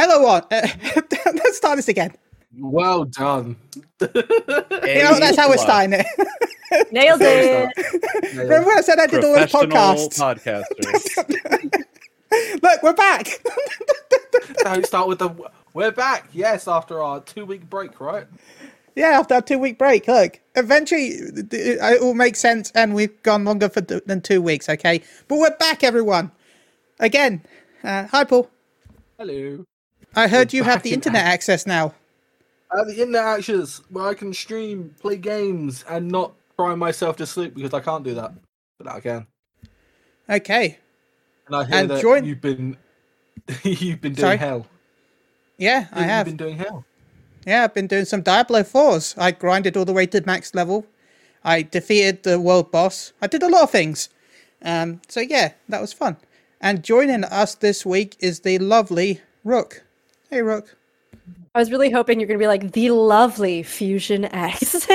Hello, on. Uh, let's start this again. Well done. You know, that's how we're starting it. Nailed it. Remember when I said I did all the Professional podcasts? podcasters. Look, we're back. Don't start with the. We're back. Yes, after our two-week break, right? yeah, after our two week break. Look, eventually it will make sense, and we've gone longer for th- than two weeks. Okay, but we're back, everyone. Again, uh, hi, Paul. Hello. I heard you have back the in internet access now. I have the internet access where I can stream, play games, and not cry myself to sleep because I can't do that. But I can. Okay. And I hear And that join- you've been you've been doing Sorry? hell. Yeah, I You've have. been doing hell. Yeah, I've been doing some Diablo 4s. I grinded all the way to max level. I defeated the world boss. I did a lot of things. Um, so yeah, that was fun. And joining us this week is the lovely Rook. Hey, Rook. I was really hoping you're going to be like the lovely Fusion X.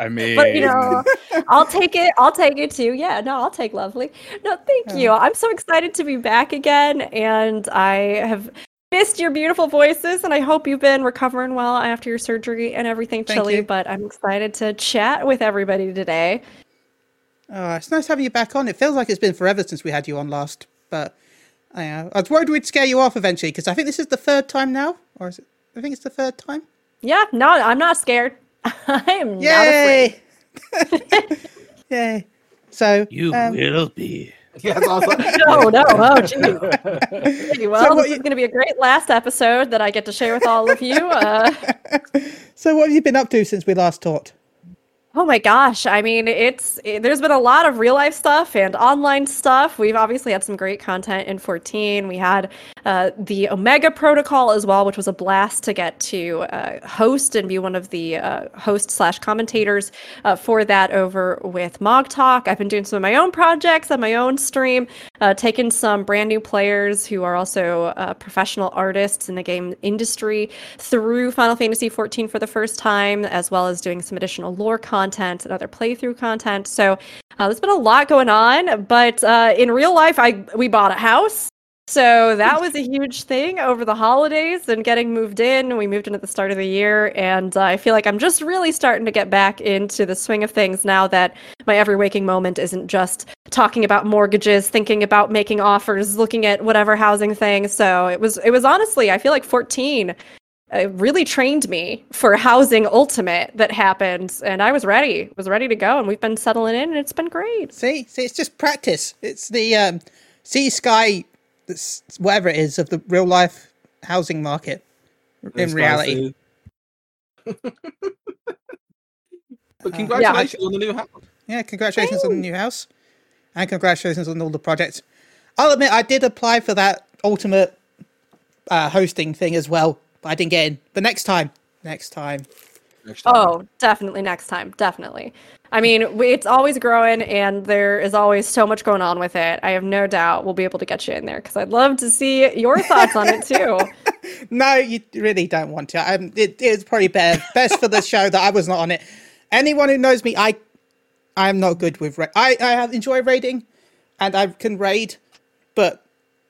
I mean, but you know, I'll take it. I'll take it too. Yeah, no, I'll take lovely. No, thank you. I'm so excited to be back again, and I have missed your beautiful voices, and I hope you've been recovering well after your surgery and everything, Thank Chili. you. But I'm excited to chat with everybody today. Oh, it's nice having you back on. It feels like it's been forever since we had you on last, but I, uh, I was worried we'd scare you off eventually because I think this is the third time now, or is it? I think it's the third time. Yeah, no, I'm not scared. I am not Yay! afraid. Yay! So you um, will be. Yes, I was like, No, no, oh, geez. Okay, well, what this you- is going to be a great last episode that I get to share with all of you. Uh, so what have you been up to since we last talked? Oh my gosh. I mean, it's it, there's been a lot of real life stuff and online stuff. We've obviously had some great content in 14. We had uh, the Omega Protocol as well, which was a blast to get to uh, host and be one of the uh, host slash commentators uh, for that over with Mog Talk. I've been doing some of my own projects on my own stream, uh, taking some brand new players who are also professional artists in the game industry through Final Fantasy 14 for the first time, as well as doing some additional lore content and other playthrough content. So there's been a lot going on, but in real life, I we bought a house. So that was a huge thing over the holidays and getting moved in. We moved in at the start of the year, and uh, I feel like I'm just really starting to get back into the swing of things now that my every waking moment isn't just talking about mortgages, thinking about making offers, looking at whatever housing thing. So it was it was honestly, I feel like 14 uh, really trained me for housing ultimate that happened, and I was ready, was ready to go, and we've been settling in, and it's been great. See, see, it's just practice. It's the um, sea sky, whatever it is of the real life housing market in reality. but congratulations on the new house. Yeah, congratulations on the new house, and congratulations on all the projects. I'll admit I did apply for that ultimate uh, hosting thing as well, but I didn't get in. But next time, next time. Next time. Oh, definitely next time, definitely. I mean, we, it's always growing, and there is always so much going on with it. I have no doubt we'll be able to get you in there because I'd love to see your thoughts on it too. No, you really don't want to. Um, it is probably better, best for the show that I was not on it. Anyone who knows me, I, I am not good with. Ra- I I enjoy raiding, and I can raid, but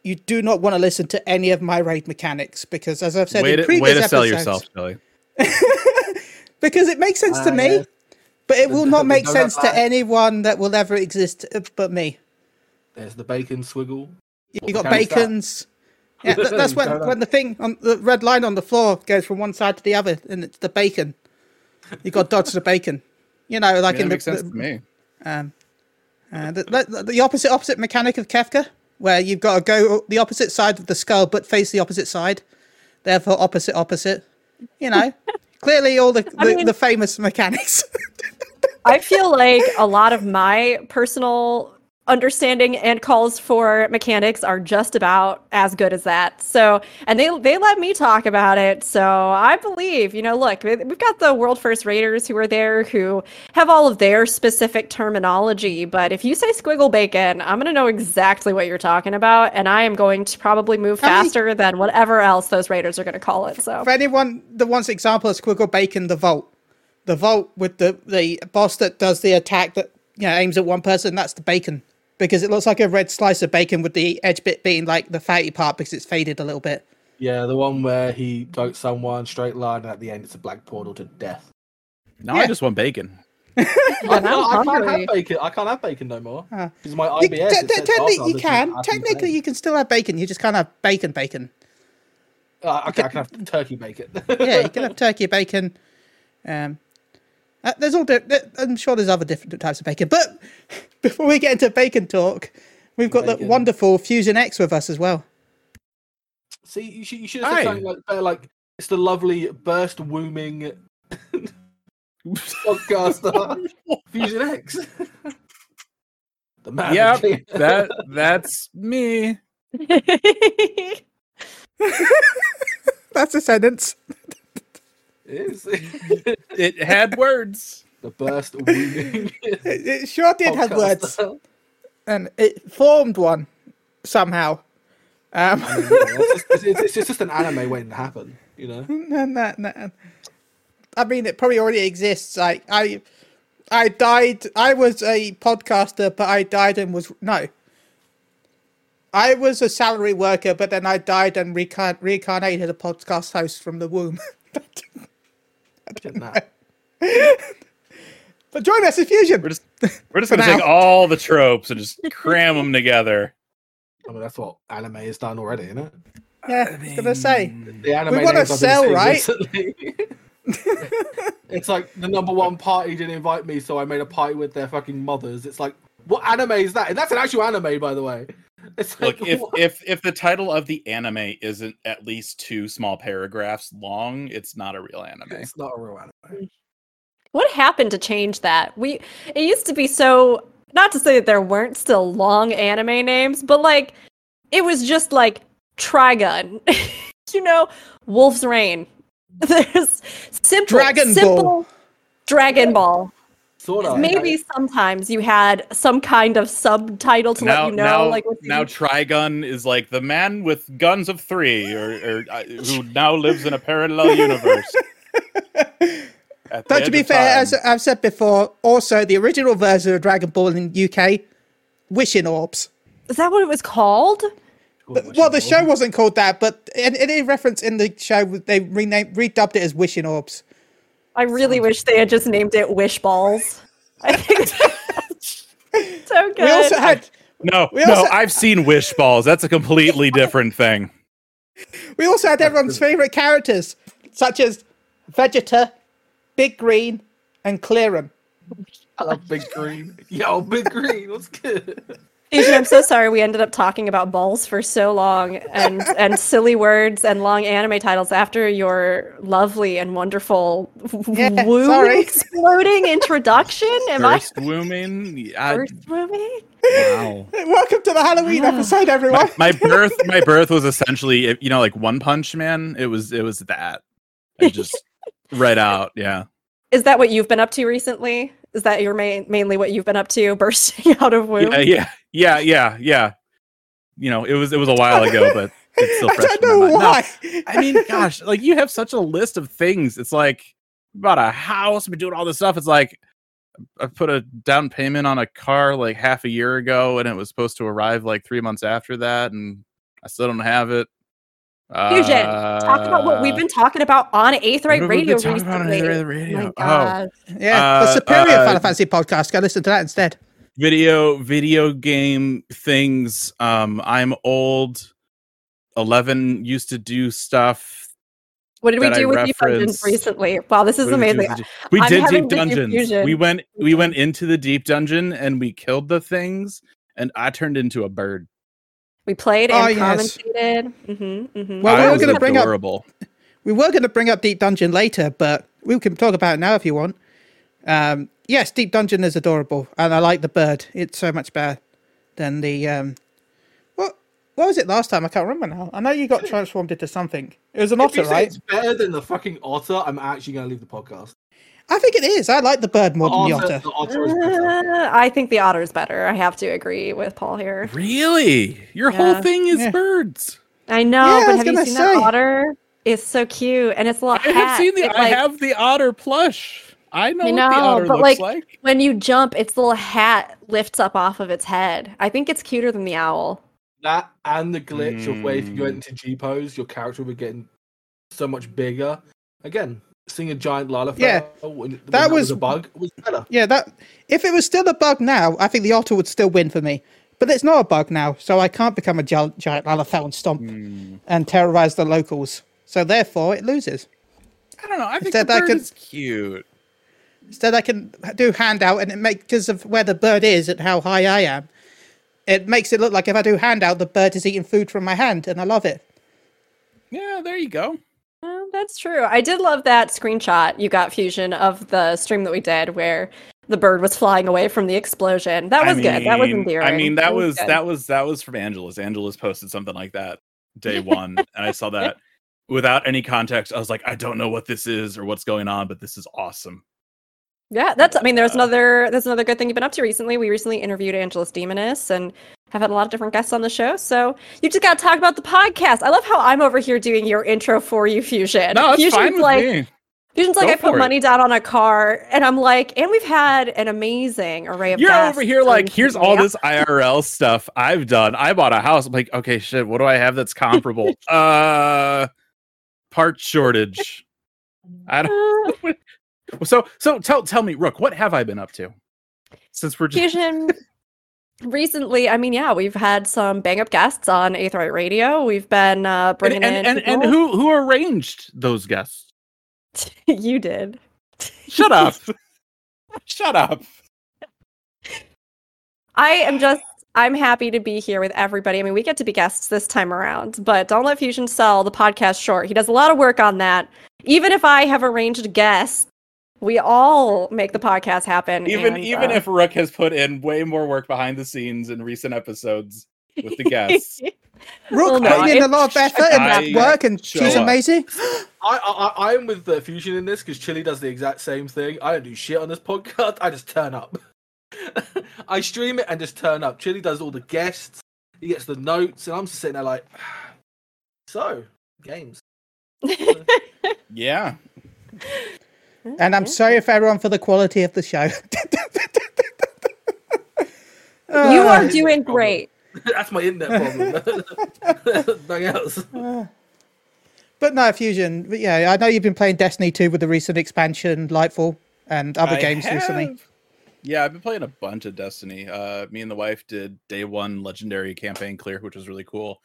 you do not want to listen to any of my raid mechanics because, as I've said Way in to, previous way to sell episodes- yourself, Kelly. because it makes sense to Ah, me, yes. but it will The- not the make donut sense to anyone that will ever exist uh, but me. There's the bacon swiggle. You got bacons. Yeah, th- that's when when the thing on the red line on the floor goes from one side to the other, and it's the bacon. You got to dodge the bacon. You know, like Yeah, in that the, makes sense the, to me. uh, the, the the opposite opposite mechanic of Kefka, where you've got to go the opposite side of the skull but face the opposite side. Therefore, opposite opposite. You know, clearly all the the, I mean- the famous mechanics. I feel like a lot of my personal understanding and calls for mechanics are just about as good as that. So, and they they let me talk about it. So, I believe, you know, look, we- we've got the world first raiders who are there who have all of their specific terminology, but if you say squiggle bacon, I'm going to know exactly what you're talking about and I am going to probably move How many- faster than whatever else those raiders are going to call it. So, For anyone that wants example of Squiggle Bacon, the Vault. The Vault with the, the boss that does the attack that you know, aims at one person, that's the bacon. Because it looks like a red slice of bacon with the edge bit being like the fatty part because it's faded a little bit. Yeah, the one where he votes someone straight line, and at the end it's a black portal to death. Now Yeah. I just want bacon. I, can't, I can't have bacon. I can't have bacon no more. Because my You, IBS. te- it te- technically, after you can. Technically, you can still have bacon. You just can't have bacon, bacon. Uh, okay, I can have turkey bacon. Yeah, you can have turkey, bacon. Um, uh, there's all. Di- I'm sure there's other different types of bacon. But before we get into bacon talk, we've got the wonderful Fusion X with us as well. See, you should, you should have said Hi. something like, better, like it's the lovely burst wombing podcaster Fusion X. the man. Yep, that that's me. That's a sentence. Is It had words. the best wombing. It, it sure did have words, podcaster. and it formed one somehow. Um, I mean, yeah, it's, just, it's, it's, it's just an anime waiting to happen, you know. no, no, no. I mean, it probably already exists. Like I, I died. I was a podcaster, but I died and was no. I was a salary worker, but then I died and recarn- reincarnated a podcast host from the womb. Imagine that. but join us in Fusion. We're just we're just gonna take all the tropes and just cram them together. I mean, that's what anime has done already, isn't it? Yeah, I was gonna say. The anime We wanna names I've been sell, right? it's like the number one party didn't invite me, so I made a party with their fucking mothers. It's like, what anime is that? And that's an actual anime, by the way. It's like, Look, if what? if if the title of the anime isn't at least two small paragraphs long, it's not a real anime. it's not a real anime. Mm. what happened to change that? We it used to be so not to say that there weren't still long anime names, but like it was just like Trigun. you know, Wolf's Rain. There's simple Dragon Ball. simple Dragon Ball. Sort of. Maybe sometimes you had some kind of subtitle to now, let you know, now, like what now you- Trigun is like the man with guns of three, or, or uh, who now lives in a parallel universe. But to be fair, time. as I've said before, also the original version of Dragon Ball in UK, Wishing Orbs. is that what it was called? Well, the show wasn't called that, but in any reference in the show, they renamed, redubbed it as Wishing Orbs. I really wish they had just named it Wish Balls. I think that's so good. We also had no, we no, I've seen wish balls. That's a completely different thing. we also had everyone's favorite characters, such as Vegeta, Big Green, and Clearum. I love Big Green. Yo, Big Green, what's good? Fusion, I'm so sorry we ended up talking about balls for so long and and silly words and long anime titles after your lovely and wonderful Yeah, womb sorry. exploding introduction. Am First wooming. I I, first wooming? wow. Welcome to the Halloween episode, everyone. my birth my birth was essentially you know like one punch man it was it was that I just right out yeah Is that what you've been up to recently? Is that your main mainly what you've been up to, bursting out of womb? yeah yeah yeah yeah. Yeah you know it was it was a while ago but it's still I fresh don't in my know mind. No, i mean gosh like you have such a list of things. It's like about a house been doing all this stuff. It's like i put a down payment on a car like half a year ago and it was supposed to arrive like three months after that and i still don't have it Fusion, talk about what we've Uh, been talking about on Eighth what Rate have we been Radio talking about on recently. Aetheright Radio? My Oh. God. Yeah, the Uh, Superior uh, Final Fantasy podcast. Go listen to that instead. video video game things um i'm old 11 used to do stuff What did we that I do with Deep Dungeons recently? Wow, this is What did we do amazing. with the deep- we did deep dungeons confusion. we went we went into the deep dungeon and we killed the things and i turned into a bird We played Oh, and yes. commentated. Mm-hmm, mm-hmm. Well, we were gonna bring up- We were going to bring up Deep Dungeon later, but we can talk about it now if you want. Um, yes, Deep Dungeon is adorable, and I like the bird. It's so much better than the um, what? What was it last time? I can't remember now. I know you got transformed into something. It was an If you otter, say right? it's better than the fucking otter, I'm actually going to leave the podcast. I think it is. I like the bird more than the Otter- otter. the otter is better. Uh, I think the otter is better. I have to agree with Paul here. really your whole thing is Yeah. birds I know, Yeah, but was have you seen say. that otter? It's so cute, and it's a little i hat. have seen the It, i have the otter plush i know, I what the otter but, looks like, like, when you jump, its little hat lifts up off of its head. I think it's cuter than the owl. That and the glitch of where if you Mm. went into G pose, your character would get so much bigger. Again, seeing a giant Lalafell Yeah, when, when that that was was- a bug was better. Yeah, that if it was still a bug now, I think the otter would still win for me. But it's not a bug now, so I can't become a giant, giant Lalafell and stomp Mm. and terrorize the locals. So therefore, it loses. I don't know. I think Instead, the I bird can- is cute. Instead, I can do handout, and it makes because of where the bird is and how high I am. It makes it look like if I do handout, the bird is eating food from my hand, and I love it. Yeah, there you go. Uh, that's true. I did love that screenshot you got, Fusion, of the stream that we did where the bird was flying away from the explosion. That was I good. That was endearing. I mean, that was good. that was that was from Angelus. Angelus posted something like that day one, and I saw that without any context. I was like, I don't know what this is or what's going on, but this is awesome. Yeah, that's. I mean, there's Uh, another. There's another good thing you've been up to recently. We recently interviewed Angelus Demoness and have had a lot of different guests on the show. So you just got to talk about the podcast. I love how I'm over here doing your intro for you, Fusion. No, it's Fusion's fine with like, me. Fusion's like, Go I put it. money down on a car, and I'm like, and we've had an amazing array of. You're over here like, here's all yeah. this IRL stuff I've done. I bought a house. I'm like, okay, shit. What do I have that's comparable? uh, part shortage. I don't. Uh, So so tell tell me, Rook, what have I been up to? Since we're just Fusion. Recently, I mean, yeah, we've had some bang up guests on Aetheright Radio. We've been uh, bringing and, in and, and who who arranged those guests? you did. Shut up. Shut up. I am just I'm happy to be here with everybody. I mean, we get to be guests this time around, but don't let Fusion sell the podcast short. He does a lot of work on that. Even if I have arranged guests, we all make the podcast happen. Even and, even uh, if Rook has put in way more work behind the scenes in recent episodes with the guests. Rook Well, no, putting in a lot of effort and work, and she's up. amazing. I, I I am with the fusion in this because Chili does the exact same thing. I don't do shit on this podcast. I just turn up. I stream it and just turn up. Chili does all the guests. He gets the notes, and I'm just sitting there like, so games. yeah. And I'm sorry for everyone for the quality of the show. you Uh, are doing great. That's my internet problem. Nothing else. But no, Fusion. But yeah, I know you've been playing Destiny 2 with the recent expansion, Lightfall, and other I games recently. Yeah, I've been playing a bunch of Destiny. Uh, me and the wife did day one legendary campaign clear, which was really cool.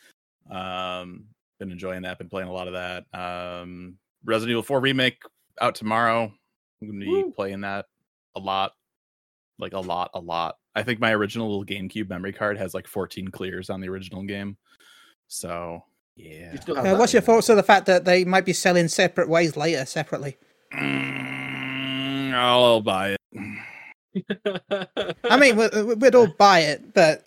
Um, been enjoying that. Been playing a lot of that. Um, Resident Evil 4 remake out tomorrow. I'm gonna be Woo. playing that a lot, like a lot, a lot. I think my original little GameCube memory card has like 14 clears on the original game. So yeah. You still Uh, that? what's your thoughts on the fact that they might be selling separate ways later, separately? Mm, I'll buy it. I mean, we- we'd all buy it, but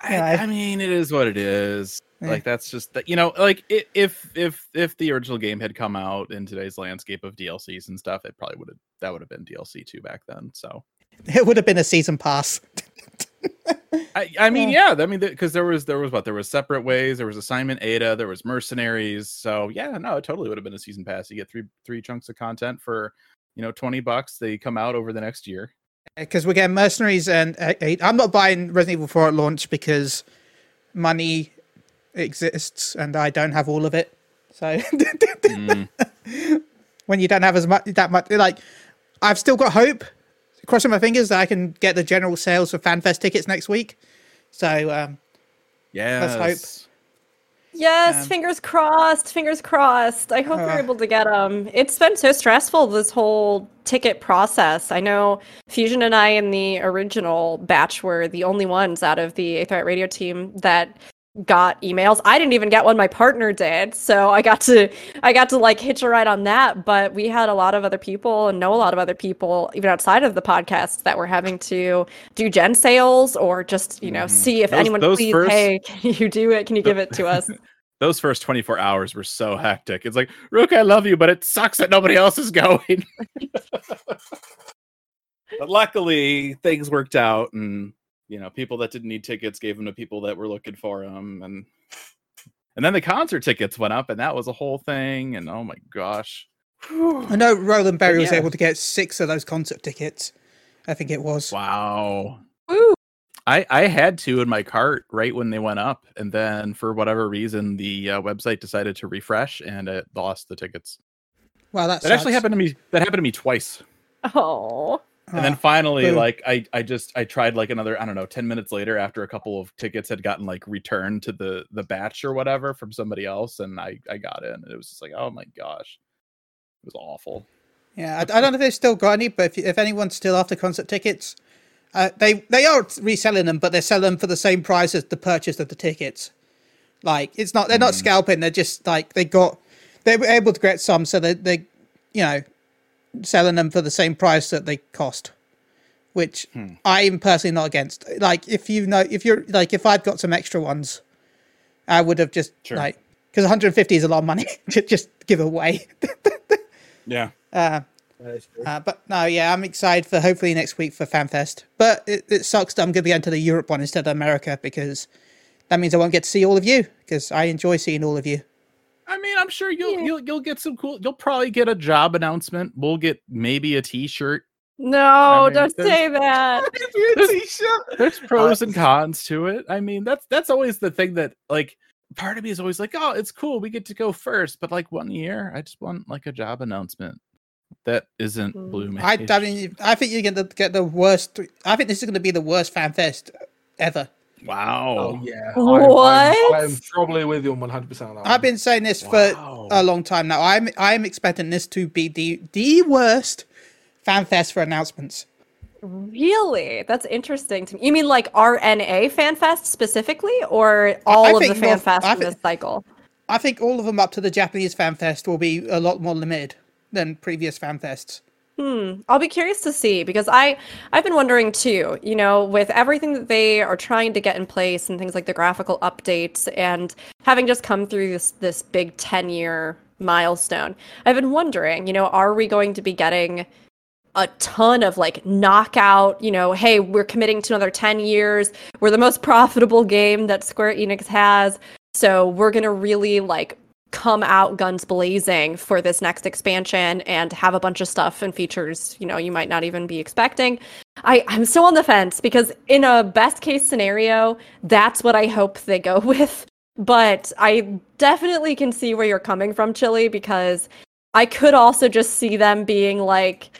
I- I mean, it is what it is. Yeah. Like that's just that you know, like if if if the original game had come out in today's landscape of DLCs and stuff, it probably would have that would have been DLC two back then. So it would have been a season pass. I I mean, Yeah. yeah, I mean, because there was there was what there was separate ways, there was assignment Ada, there was mercenaries. So yeah, no, it totally would have been a season pass. You get three three chunks of content for you know twenty bucks. They come out over the next year. Because we're getting mercenaries and uh. I'm not buying Resident Evil 4 at launch because money exists and I don't have all of it. So Mm. when you don't have as much that much, like I've still got hope. Crossing my fingers that I can get the general sales for FanFest tickets next week. So um, Yeah, that's hope. Yes, Um, fingers crossed. Fingers crossed. I hope Uh. you're able to get them. It's been so stressful this whole ticket process. I know Fusion and I in the original batch were the only ones out of the Aetheright Radio team that got emails. I didn't even get one. My partner did, so I got to I got to like hitch a ride on that. But we had a lot of other people and know a lot of other people even outside of the podcast that were having to do gen sales or just you know Mhm. see if Those- anyone those please first- hey can you do it? Can you give it to us? those first 24 hours were so hectic. It's like, Rook, I love you, but it sucks that nobody else is going. but luckily, things worked out, and you know, people that didn't need tickets gave them to people that were looking for them, and and then the concert tickets went up, and that was a whole thing. And oh my gosh, I know Roland Berry was able to get six of those concert tickets. I think it was. wow! Woo! I I had to in my cart right when they went up, and then for whatever reason, the uh, website decided to refresh, and it lost the tickets. Wow, that That actually happened to me. That happened to me twice. Oh. And then Ah, finally, like I, I just I tried like another I don't know ten minutes later after a couple of tickets had gotten like returned to the the batch or whatever from somebody else, and I I got in. And it was just like oh my gosh, it was awful. Yeah, I, I don't know if they've still got any, but if, if anyone's still after concert tickets, uh, they they are reselling them, but they're selling them for the same price as the purchase of the tickets. Like it's not they're not Mm. scalping; they're just like they got they were able to get some, so they they you know selling them for the same price that they cost. Which Hmm. I'm personally not against. Like if you know if you're like if I've got some extra ones, I would have just Sure. like because 150 is a lot of money to just give away. Yeah. Uh, That is true. uh, but no, yeah, I'm excited for hopefully next week for FanFest. But it, it sucks that I'm going to be going to the Europe one instead of America because that means I won't get to see all of you because I enjoy seeing all of you. I mean, I'm sure you'll Yeah. you'll you'll get some cool. You'll probably get a job announcement. We'll get maybe a T-shirt. No, mean, don't say that. There's pros and cons to it. I mean, that's that's always the thing that like part of me is always like, oh, it's cool, we get to go first. But like one year, I just want like a job announcement that isn't Mm. Blue I, Mage. I mean, I think you're going to get the worst. I think this is going to be the worst FanFest ever. Wow. Oh yeah. What? I'm, I'm, I'm probably with you on 100 percent on that. I've been saying this Wow. for a long time now. I'm I'm expecting this to be the the worst FanFest for announcements. Really? That's interesting to me. You mean like RNA FanFest specifically, or all of the think more- FanFest in this cycle? I think all of them up to the Japanese FanFest will be a lot more limited than previous FanFests. Hmm. I'll be curious to see because I I've been wondering too. You know, with everything that they are trying to get in place and things like the graphical updates and having just come through this this big ten year milestone, I've been wondering. You know, are we going to be getting a ton of like knockout, you know, hey, we're committing to another 10 years. We're the most profitable game that Square Enix has. So we're going to really like come out guns blazing for this next expansion and have a bunch of stuff and features, you know, you might not even be expecting. I, I'm still on the fence because in a best case scenario, that's what I hope they go with. But I definitely can see where you're coming from, Chili, because I could also just see them being like,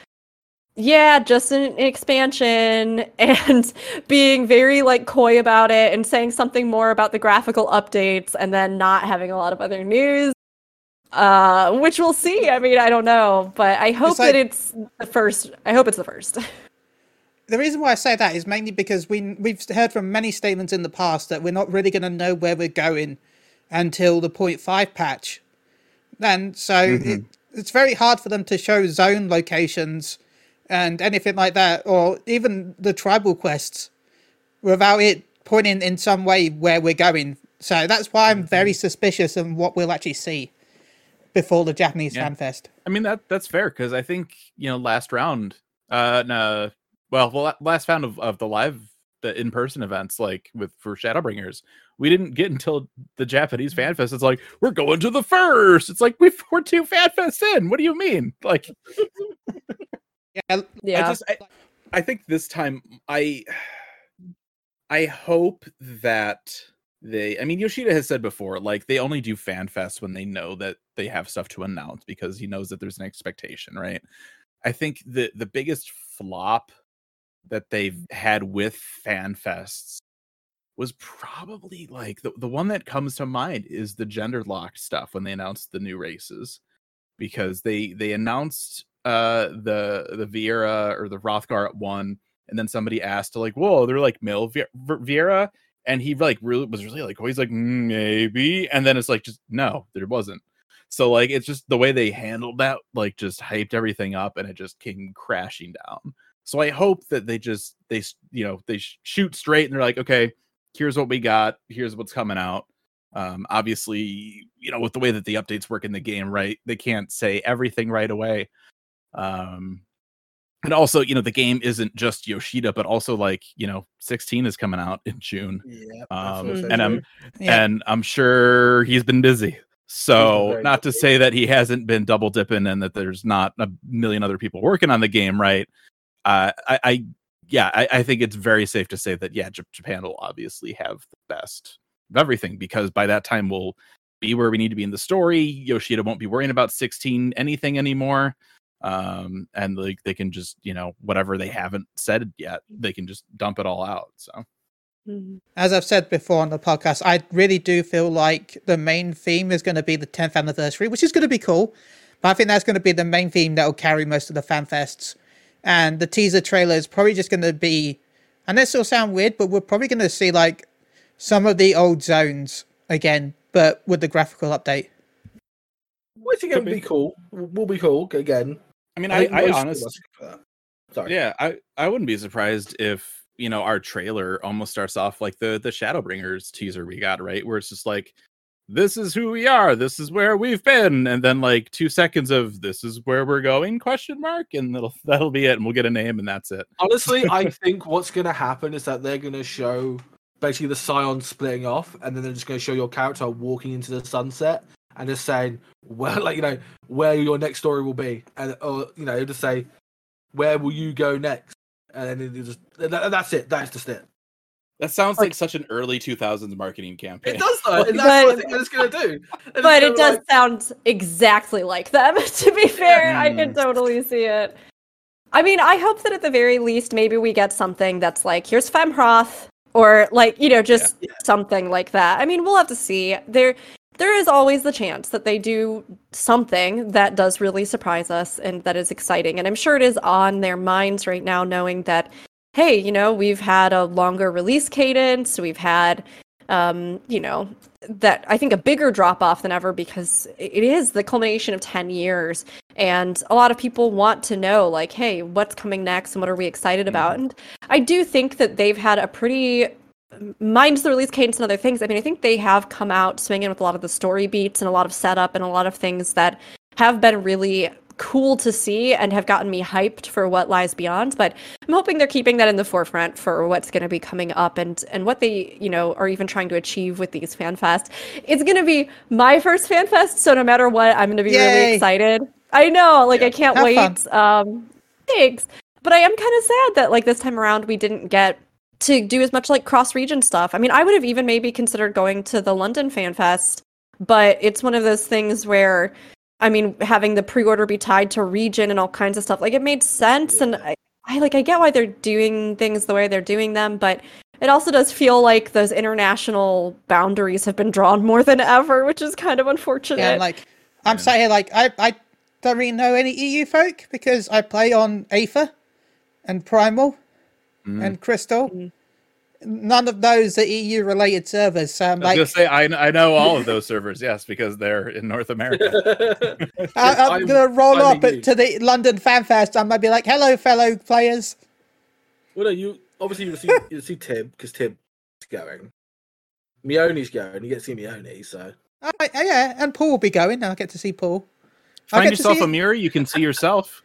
yeah, just an expansion and being very like coy about it and saying something more about the graphical updates and then not having a lot of other news. Uh, which we'll see. I mean, I don't know, but I hope like- that it's the first. I hope it's the first. the reason why I say that is mainly because we we've heard from many statements in the past that we're not really going to know where we're going until the point five patch, and so it, it's very hard for them to show zone locations and anything like that, or even the tribal quests, without it pointing in some way where we're going. So that's why I'm very suspicious of what we'll actually see before the Japanese Yeah. fan fest. I mean that that's fair because I think you know last round, uh, no, well, well, last round of, of the live the in person events like with for Shadowbringers, we didn't get until the Japanese fan fest. It's like we're going to the first. It's like we we're two fan fests in. What do you mean? Like Yeah, yeah. I just I, I think this time I I hope that they I mean Yoshida has said before like they only do fan fest when they know that they have stuff to announce because he knows that there's an expectation, right? I think the the biggest flop that they've had with fan fests was probably like the, the one that comes to mind is the gender locked stuff when they announced the new races because they they announced uh the the Viera or the Hrothgar at one and then somebody asked to like whoa they're like Vi- Viera? And he like really was really like oh he's like "Mm, maybe and then it's like just no there wasn't. So like it's just the way they handled that like just hyped everything up and it just came crashing down. So I hope that they just they you know they shoot straight and they're like okay here's what we got here's what's coming out. Um obviously you know with the way that the updates work in the game right they can't say everything right away um and also you know the game isn't just yoshida but also like you know 16 is coming out in june Yeah. um and i'm yeah. and i'm sure he's been busy so not to busy. say that he hasn't been double dipping and that there's not a million other people working on the game right uh, I, I yeah, I, I think it's very safe to say that yeah, J- Japan will obviously have the best of everything because by that time we'll be where we need to be in the story. Yoshida won't be worrying about 16 anything anymore. Um, and like they can just, you know, whatever they haven't said yet, they can just dump it all out. So Mhm. As I've said before on the podcast, I really do feel like the main theme is going to be the 10th anniversary, which is going to be cool. But I think that's going to be the main theme that will carry most of the fan fests. And the teaser trailer is probably just going to be, and this will sound weird, but we're probably going to see like some of the old zones again, but with the graphical update. Which again Could will be. be cool. Will be cool again. I mean, I, think I, honestly, us are for that. Sorry. yeah, I, I wouldn't be surprised if you know our trailer almost starts off like the the Shadowbringers teaser we got, right? Where it's just like, this is who we are, this is where we've been, and then like two seconds of this is where we're going question mark, and that'll that'll be it, and we'll get a name, and that's it. Honestly, I think what's going to happen is that they're going to show basically the Scion splitting off, and then they're just going to show your character walking into the sunset and just saying, well, like, you know, where your next story will be. And, or, you know, it'll just say, where will you go next? And then just, that, that's it. That's just it. That sounds like, Like- such an early 2000s marketing campaign. It does, though. And that's what I But- think it's going to do. And But it gonna does sound exactly like them, to be fair. I can Mm. totally see it. I mean, I hope that at the very least, maybe we get something that's like, here's Femroth, or like, you know, just Yeah. something like that. I mean, we'll have to see. There, there is always the chance that they do something that does really surprise us and that is exciting. And I'm sure it is on their minds right now, knowing that, hey, you know, we've had a longer release cadence, we've had um, you know, that I think a bigger drop off than ever because it is the culmination of 10 years. And a lot of people want to know, like, hey, what's coming next and what are we excited about? And I do think that they've had a pretty, minus the release cadence and other things, I mean, I think they have come out swinging with a lot of the story beats and a lot of setup and a lot of things that have been really cool to see and have gotten me hyped for what lies beyond. But i'm hoping they're keeping that in the forefront for what's going to be coming up and and what they you know are even trying to achieve with these fan fest it's going to be my first fan fest so no matter what i'm going to be Yay. really excited. I know like i can't Have wait. um thanks. But i am kind of sad that like this time around we didn't get to do as much like cross region stuff i mean i would have even maybe considered going to the london fan fest but it's one of those things where I mean, having the pre-order be tied to region and all kinds of stuff, like it made sense, and I, I like I get why they're doing things the way they're doing them, but it also does feel like those international boundaries have been drawn more than ever, which is kind of unfortunate. Yeah, like I'm Yeah. sat here like I, I don't really know any EU folk because I play on Aether and Primal Mm. and Crystal. Mm. None of those are EU related servers. So I'm I was like, gonna say I I know all of those servers, yes, because they're in North America. I, I'm, I'm- gonna roll I'm up EU. to the London Fan Fest. I might be like, "Hello, fellow players." well, no, you obviously you see you see Tib because Tib's going. Mioni's going. You get to see Mioni, so Oh, yeah, and Paul will be going. I'll get to see Paul. Find yourself see- a mirror, you can see yourself.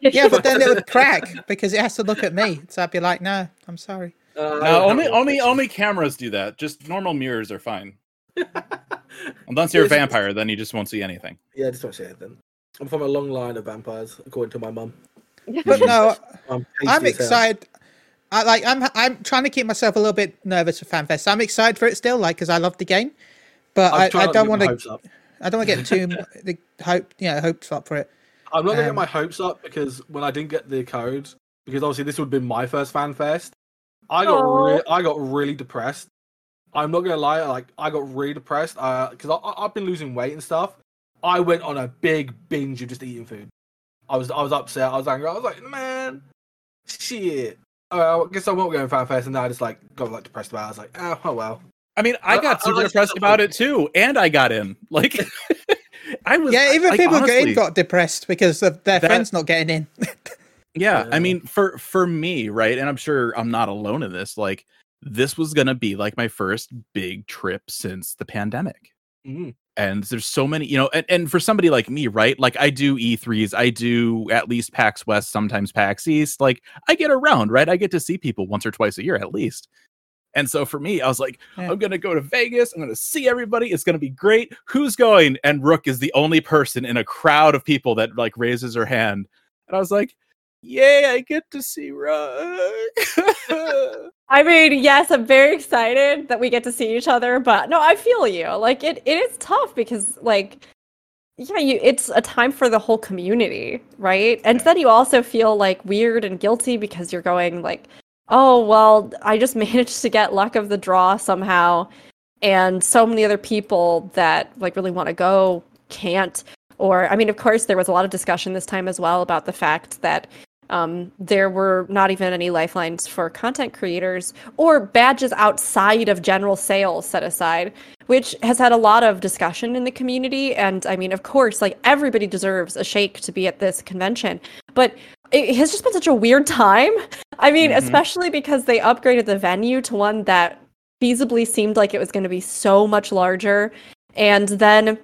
Yeah, but then it would crack because it has to look at me. So I'd be like, "No, I'm sorry." uh, No, only only only cameras do that. Just normal mirrors are fine. Unless you're a vampire, then you just won't see anything. Yeah, I just don't say anything. I'm from a long line of vampires, according to my mum. But no, I'm, I'm tasty as hell. excited. I like. I'm. I'm trying to keep myself a little bit nervous for FanFest. I'm excited for it still, like because I love the game. But I'm I, trying I not don't want to. I don't want to get too m- the hope. You know, hopes up for it. I'm not gonna Um, get my hopes up because when I didn't get the code, because obviously this would have been my first fan fest, I got re- I got really depressed. I'm not gonna lie, like I got really depressed uh, because I, I, I've been losing weight and stuff. I went on a big binge of just eating food. I was I was upset. I was angry. I was like, man, shit. Oh, I guess I won't go in fan fest, and then I just like got like depressed about. it. I was like, oh, oh well. I mean, I I- got I super like depressed stuff about like- it too, and I got in. Like, I was. Yeah, even like, people honestly, getting got depressed because of their That- friends not getting in. Yeah, Yeah. I mean, for for me, right, and I'm sure I'm not alone in this. Like, this was gonna be like my first big trip since the pandemic. Mhm. and there's so many you know and, and for somebody like me right like i do e3s i do at least pax west sometimes pax east like i get around right i get to see people once or twice a year at least and so for me i was like Yeah. i'm gonna go to vegas i'm gonna see everybody it's gonna be great who's going and rook is the only person in a crowd of people that like raises her hand and i was like Yay, I get to see Rug. I mean, yes, I'm very excited that we get to see each other, but no, I feel you. Like it, it is tough because like yeah, you it's a time for the whole community, right? And then you also feel like weird and guilty because you're going like, "Oh, well, I just managed to get luck of the draw somehow." And so many other people that like really want to go can't or I mean, of course, there was a lot of discussion this time as well about the fact that um, there were not even any lifelines for content creators or badges outside of general sales set aside, which has had a lot of discussion in the community. And I mean, of course, like everybody deserves a shake to be at this convention, but it has just been such a weird time. I mean, Mhm. especially because they upgraded the venue to one that feasibly seemed like it was going to be so much larger. And then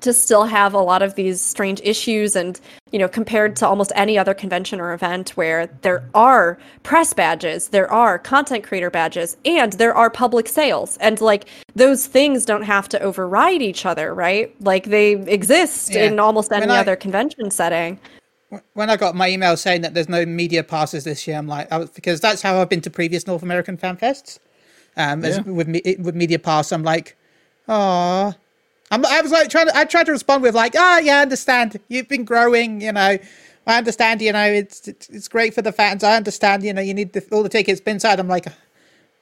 to still have a lot of these strange issues and you know compared to almost any other convention or event where there are press badges there are content creator badges and there are public sales and like those things don't have to override each other right like they exist Yeah. in almost any I- other convention setting when I got my email saying that there's no media passes this year, I'm like, I was, because that's how I've been to previous North American fan fests. Um, as, Yeah. with me, with media pass, I'm like, oh, I'm, I was like trying to, I tried to respond with like, ah, yeah, I understand. You've been growing, you know. I understand, you know, it's it's, it's great for the fans. I understand, you know, you need the, all the tickets. Inside, I'm like,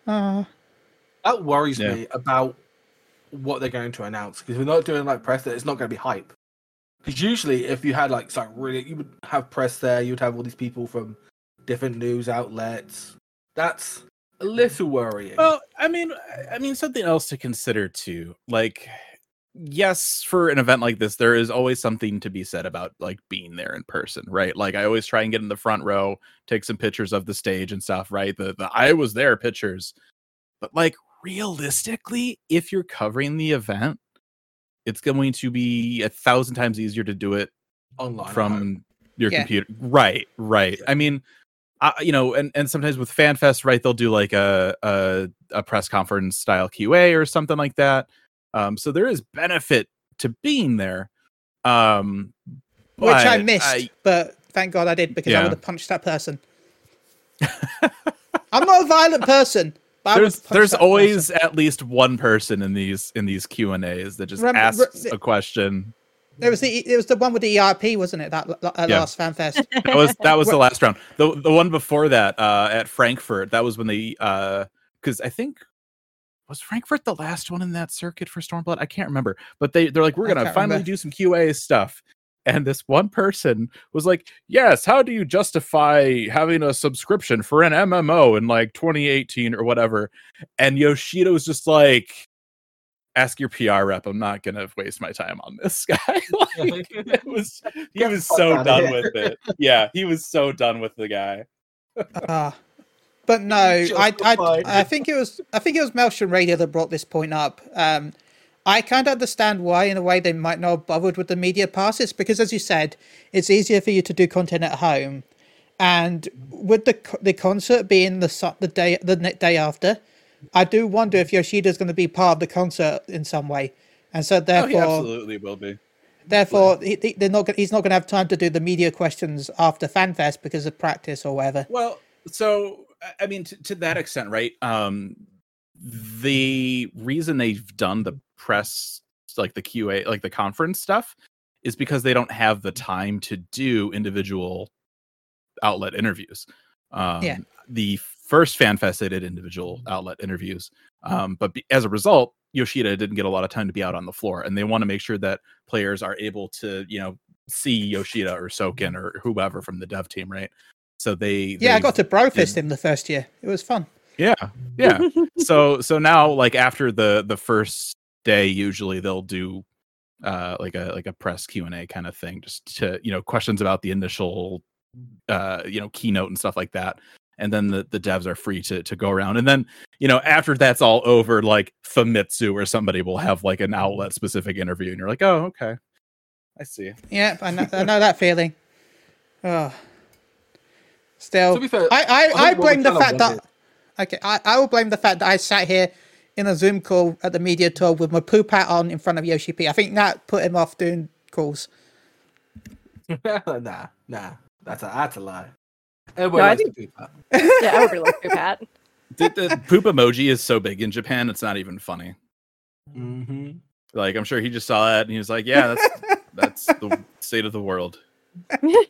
oh, That worries Yeah. me about what they're going to announce because we're not doing like press that it's not going to be hype. Because usually, if you had like something really, you would have press there. You would have all these people from different news outlets. That's a little worrying. Well, I mean, I- mean something else to consider too. Like, yes, for an event like this, there is always something to be said about like being there in person, right? Like, I always try and get in the front row, take some pictures of the stage and stuff, right? The the I was there pictures, but like realistically, if you're covering the event, it's going to be a thousand times easier to do it online from your Yeah. computer. Right, right. I mean, uh, you know, and and sometimes with FanFest, right, they'll do like a a, a press conference style QA or something like that. Um, so there is benefit to being there. Um, which I but missed, but thank God I did because I would have punched that person. I'm not a violent person. There's there's that person. always at least one person in these in these Q and A's that just Remember- asks re- a question. It was the it was the one with the ERP, wasn't it? That uh, Yeah. last fan fest. That was that was the last round. The the one before that uh, at Frankfurt, that was when they because I think was Frankfurt the last one in that circuit for Stormblood? I can't remember, but they they're like we're gonna finally remember. do some QA stuff. And this one person was like, "Yes, how do you justify having a subscription for an MMO in like 2018 or whatever?" And Yoshida was just like, "Ask your PR rep. I'm not gonna waste my time on this guy." like, it was he was so done here. with it. Yeah, he was so done with the guy. Ah. but no, I, I I think it was I think it was Melsham Radio that brought this point up. Um, I can't understand why, in a way, they might not have bothered with the media passes because, as you said, it's easier for you to do content at home, and with the the concert being the the day the day after, I do wonder if Yoshida's going to be part of the concert in some way, and so Oh, therefore. he absolutely will be. Therefore, he, he- they're not. He's not going to have time to do the media questions after FanFest because of practice or whatever. Well, so I- I mean, to, to that extent, right? Um, the reason they've done the press, like the QA, like the conference stuff, is because they don't have the time to do individual outlet interviews. Um, Yeah. The first FanFest, they did individual outlet interviews, um, but be, as a result, Yoshida didn't get a lot of time to be out on the floor, and they want to make sure that players are able to, you know, see Yoshida or Soken or whoever from the dev team, right? So they Yeah, I got to brofist him the first year. It was fun. Yeah yeah so so now like after the the first day usually they'll do uh like a like a press q&a kind of thing just to you know questions about the initial uh you know keynote and stuff like that and then the, the devs are free to to go around and then you know after that's all over like famitsu or somebody will have like an outlet specific interview and you're like oh okay i see Yeah, I know, I know that feeling. Oh. Still, To be fair, I, I I, I think what blame the fact blame that. Okay, I, I will blame the fact that I sat here in a Zoom call at the media tour with my poop hat on in front of Yoshi P. I think that put him off doing calls. nah, nah, nah. That's a that's a lie. Everybody No, I likes think- to do that. Yeah, everybody loves poop hat. the, the poop emoji is so big in Japan, it's not even funny. Mm-hmm. Like I'm sure he just saw that and he was like, "Yeah, that's that's the state of the world." I'm not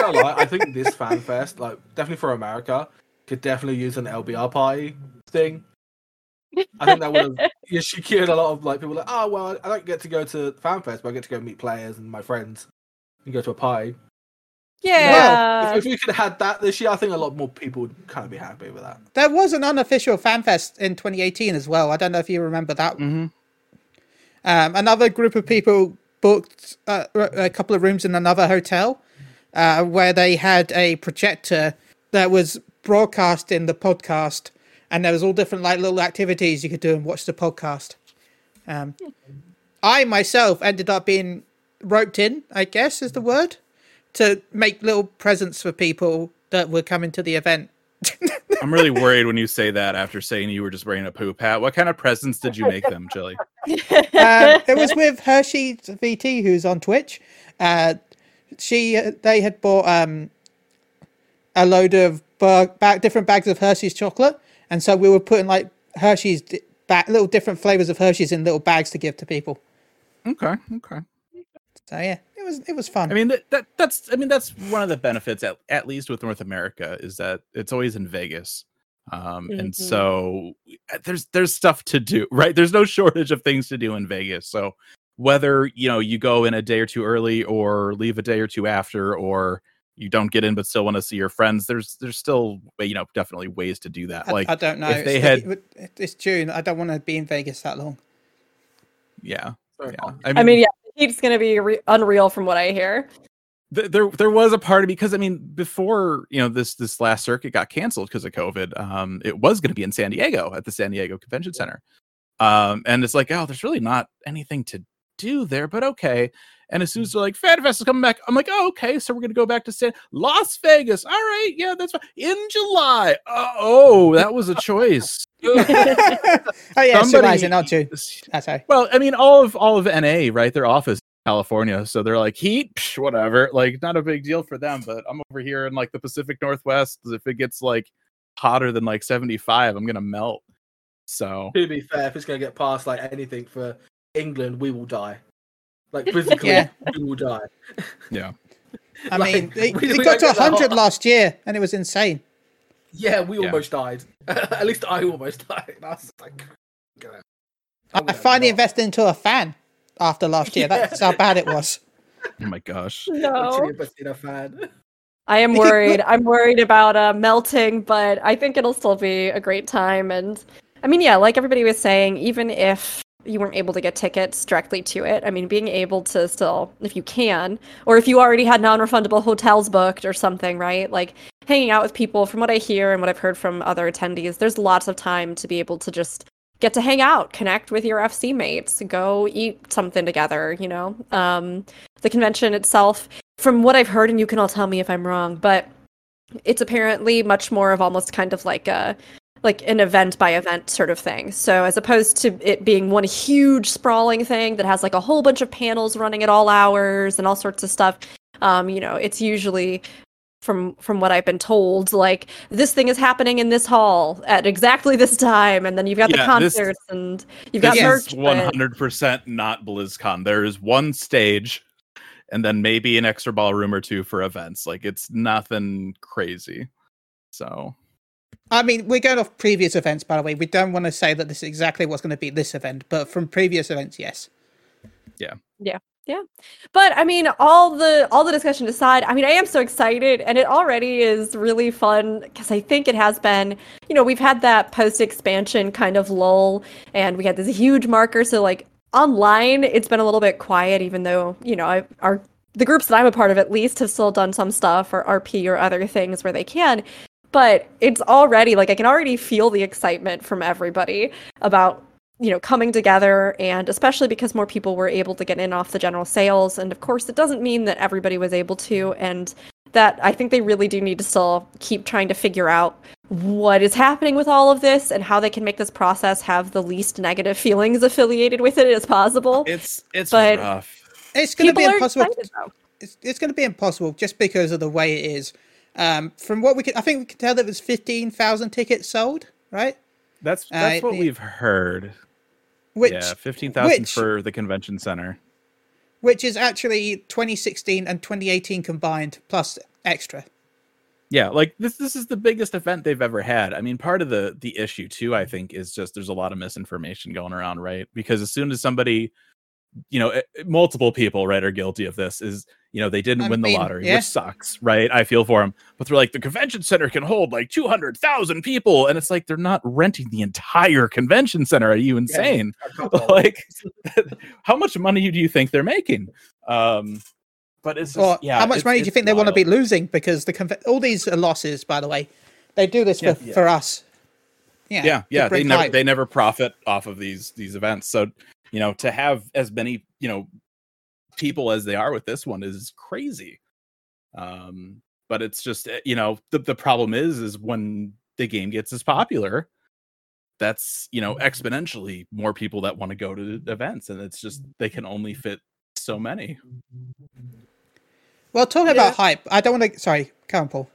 gonna lie, I think this fan fest, like definitely for America, could definitely use an LBR party thing. I think that would have yeah, secured a lot of like people like, oh well, I don't get to go to fan fest, but I get to go meet players and my friends and go to a party. yeah. if, if we could have had that this year, I think a lot more people would kind of be happy with that. There was an unofficial fan fest in 2018 as well. I don't know if you remember that. Mm-hmm. Um, another group of people booked uh, a couple of rooms in another hotel uh, where they had a projector that was broadcasting the podcast, and there was all different like little activities you could do and watch the podcast. Um, I myself ended up being roped in, I guess is the word, to make little presents for people that were coming to the event. I'm really worried when you say that after saying you were just wearing a poop hat. What kind of presents did you make them, Chili? um, it was with Hershey VT, who's on Twitch. Uh, she, they had bought um, a load of bag, bag, different bags of Hershey's chocolate, and so we were putting like Hershey's di- ba- little different flavors of Hershey's in little bags to give to people. Okay, okay. So yeah, it was it was fun. I mean that, that that's I mean that's one of the benefits at, at least with North America is that it's always in Vegas. Um and Mhm. so there's there's stuff to do, right? There's no shortage of things to do in Vegas. So whether, you know, you go in a day or two early or leave a day or two after or you don't get in but still want to see your friends, there's there's still you know definitely ways to do that. I, Like I don't know. if they it's, had- it's June. I don't want to be in Vegas that long. yeah. Sorry, Yeah. Paul. I mean, yeah, it's gonna be re- unreal from what I hear. th- there there was a part of because I mean before you know this this last circuit got canceled because of COVID, um, it was going to be in San Diego at the San Diego Convention Center, um, and it's like oh, there's really not anything to do there, but okay. And as soon as they're like FanFest is coming back, I'm like, oh, okay, so we're gonna go back to San Las Vegas. All right, yeah, that's fine. In July. Uh, oh, that was a choice. oh yeah, it's Somebody- July, not June. That's sorry. Well, I mean, all of all of NA, right? Their office in California, so they're like heat, psh, whatever. Like, not a big deal for them. But I'm over here in like the Pacific Northwest. If it gets like hotter than like 75, I'm gonna melt. So To be fair, if it's going to get past like anything for England, we will die. Like physically, Yeah. we will die. yeah, I Like, mean, they, we- they we got to get 100 last year, and it was insane. Yeah, we Yeah. almost died. At least I almost died. I was like, gonna- I I'm gonna finally not. invested into a fan after last year. That's how bad it was. oh my gosh. I'm No, in a fan. I am worried. I'm worried about uh, melting, but I think it'll still be a great time. And I mean, yeah, like everybody was saying, even if you weren't able to get tickets directly to it, I mean, being able to still, if you can, or if you already had non-refundable hotels booked or something, right? Like hanging out with people. From what I hear and what I've heard from other attendees, there's lots of time to be able to just get to hang out, connect with your FC mates, go eat something together. You know, um, the convention itself from what I've heard, and you can all tell me if I'm wrong, but it's apparently much more of almost kind of like a like an event by event sort of thing. So as opposed to it being one huge sprawling thing that has like a whole bunch of panels running at all hours and all sorts of stuff, um, you know, it's usually from from what I've been told, like this thing is happening in this hall at exactly this time, and then you've got the Yeah, this- concerts and you've got This merch. is 100% not BlizzCon. There is one stage, and then maybe an extra ballroom or two for events. Like it's nothing crazy. So I mean, we're going off previous events, by the way. We don't want to say that this is exactly what's going to be this event, but from previous events, yes. Yeah. Yeah. Yeah. But I mean, all the all the discussion aside, I mean, I am so excited, and it already is really fun because I think it has been. You know, we've had that post expansion kind of lull, and we had this huge marker. So like online, it's been a little bit quiet, even though you know I, our the groups that I'm a part of at least have still done some stuff or RP or other things where they can. But it's already like I can already feel the excitement from everybody about you know coming together and especially because more people were able to get in off the general sales and of course it doesn't mean that everybody was able to and that I think they really do need to still keep trying to figure out what is happening with all of this and how they can make this process have the least negative feelings affiliated with it as possible. it's it's But- rough. It's going to be impossible. excited it's, it's going to be impossible just because of the way it is. Um, from what we can, I think we can tell that there's fifteen thousand tickets sold, right? That's that's Uh, what the- we've heard. Which yeah, fifteen thousand for the convention center. which is actually 2016 and 2018 combined plus extra. Yeah, like this this is the biggest event they've ever had. I mean, part of the the issue too, I think, is just there's a lot of misinformation going around, right? Because as soon as somebody, you know, eh, multiple people, right, are guilty of this, is you know they didn't I win the lottery, yeah. which sucks, right? I feel for them, but they're like the convention center can hold like two hundred thousand people, and it's like they're not renting the entire convention center. Are you insane? Of like, how much money do you think they're making? Um, but it's just, Or yeah. how much money do you think they want to be losing? Because the conve- all these are losses, by the way. They do this Yeah. for, Yeah. for us. Yeah, yeah yeah they never hype. they never profit off of these these events so you know to have as many you know people as they are with this one is crazy um but it's just eh, you know the, the problem is is when the game gets as popular that's you know exponentially more people that want to go to events and it's just they can only fit so many Well, talking Yeah. about hype, I don't want to. Sorry, come on, Paul.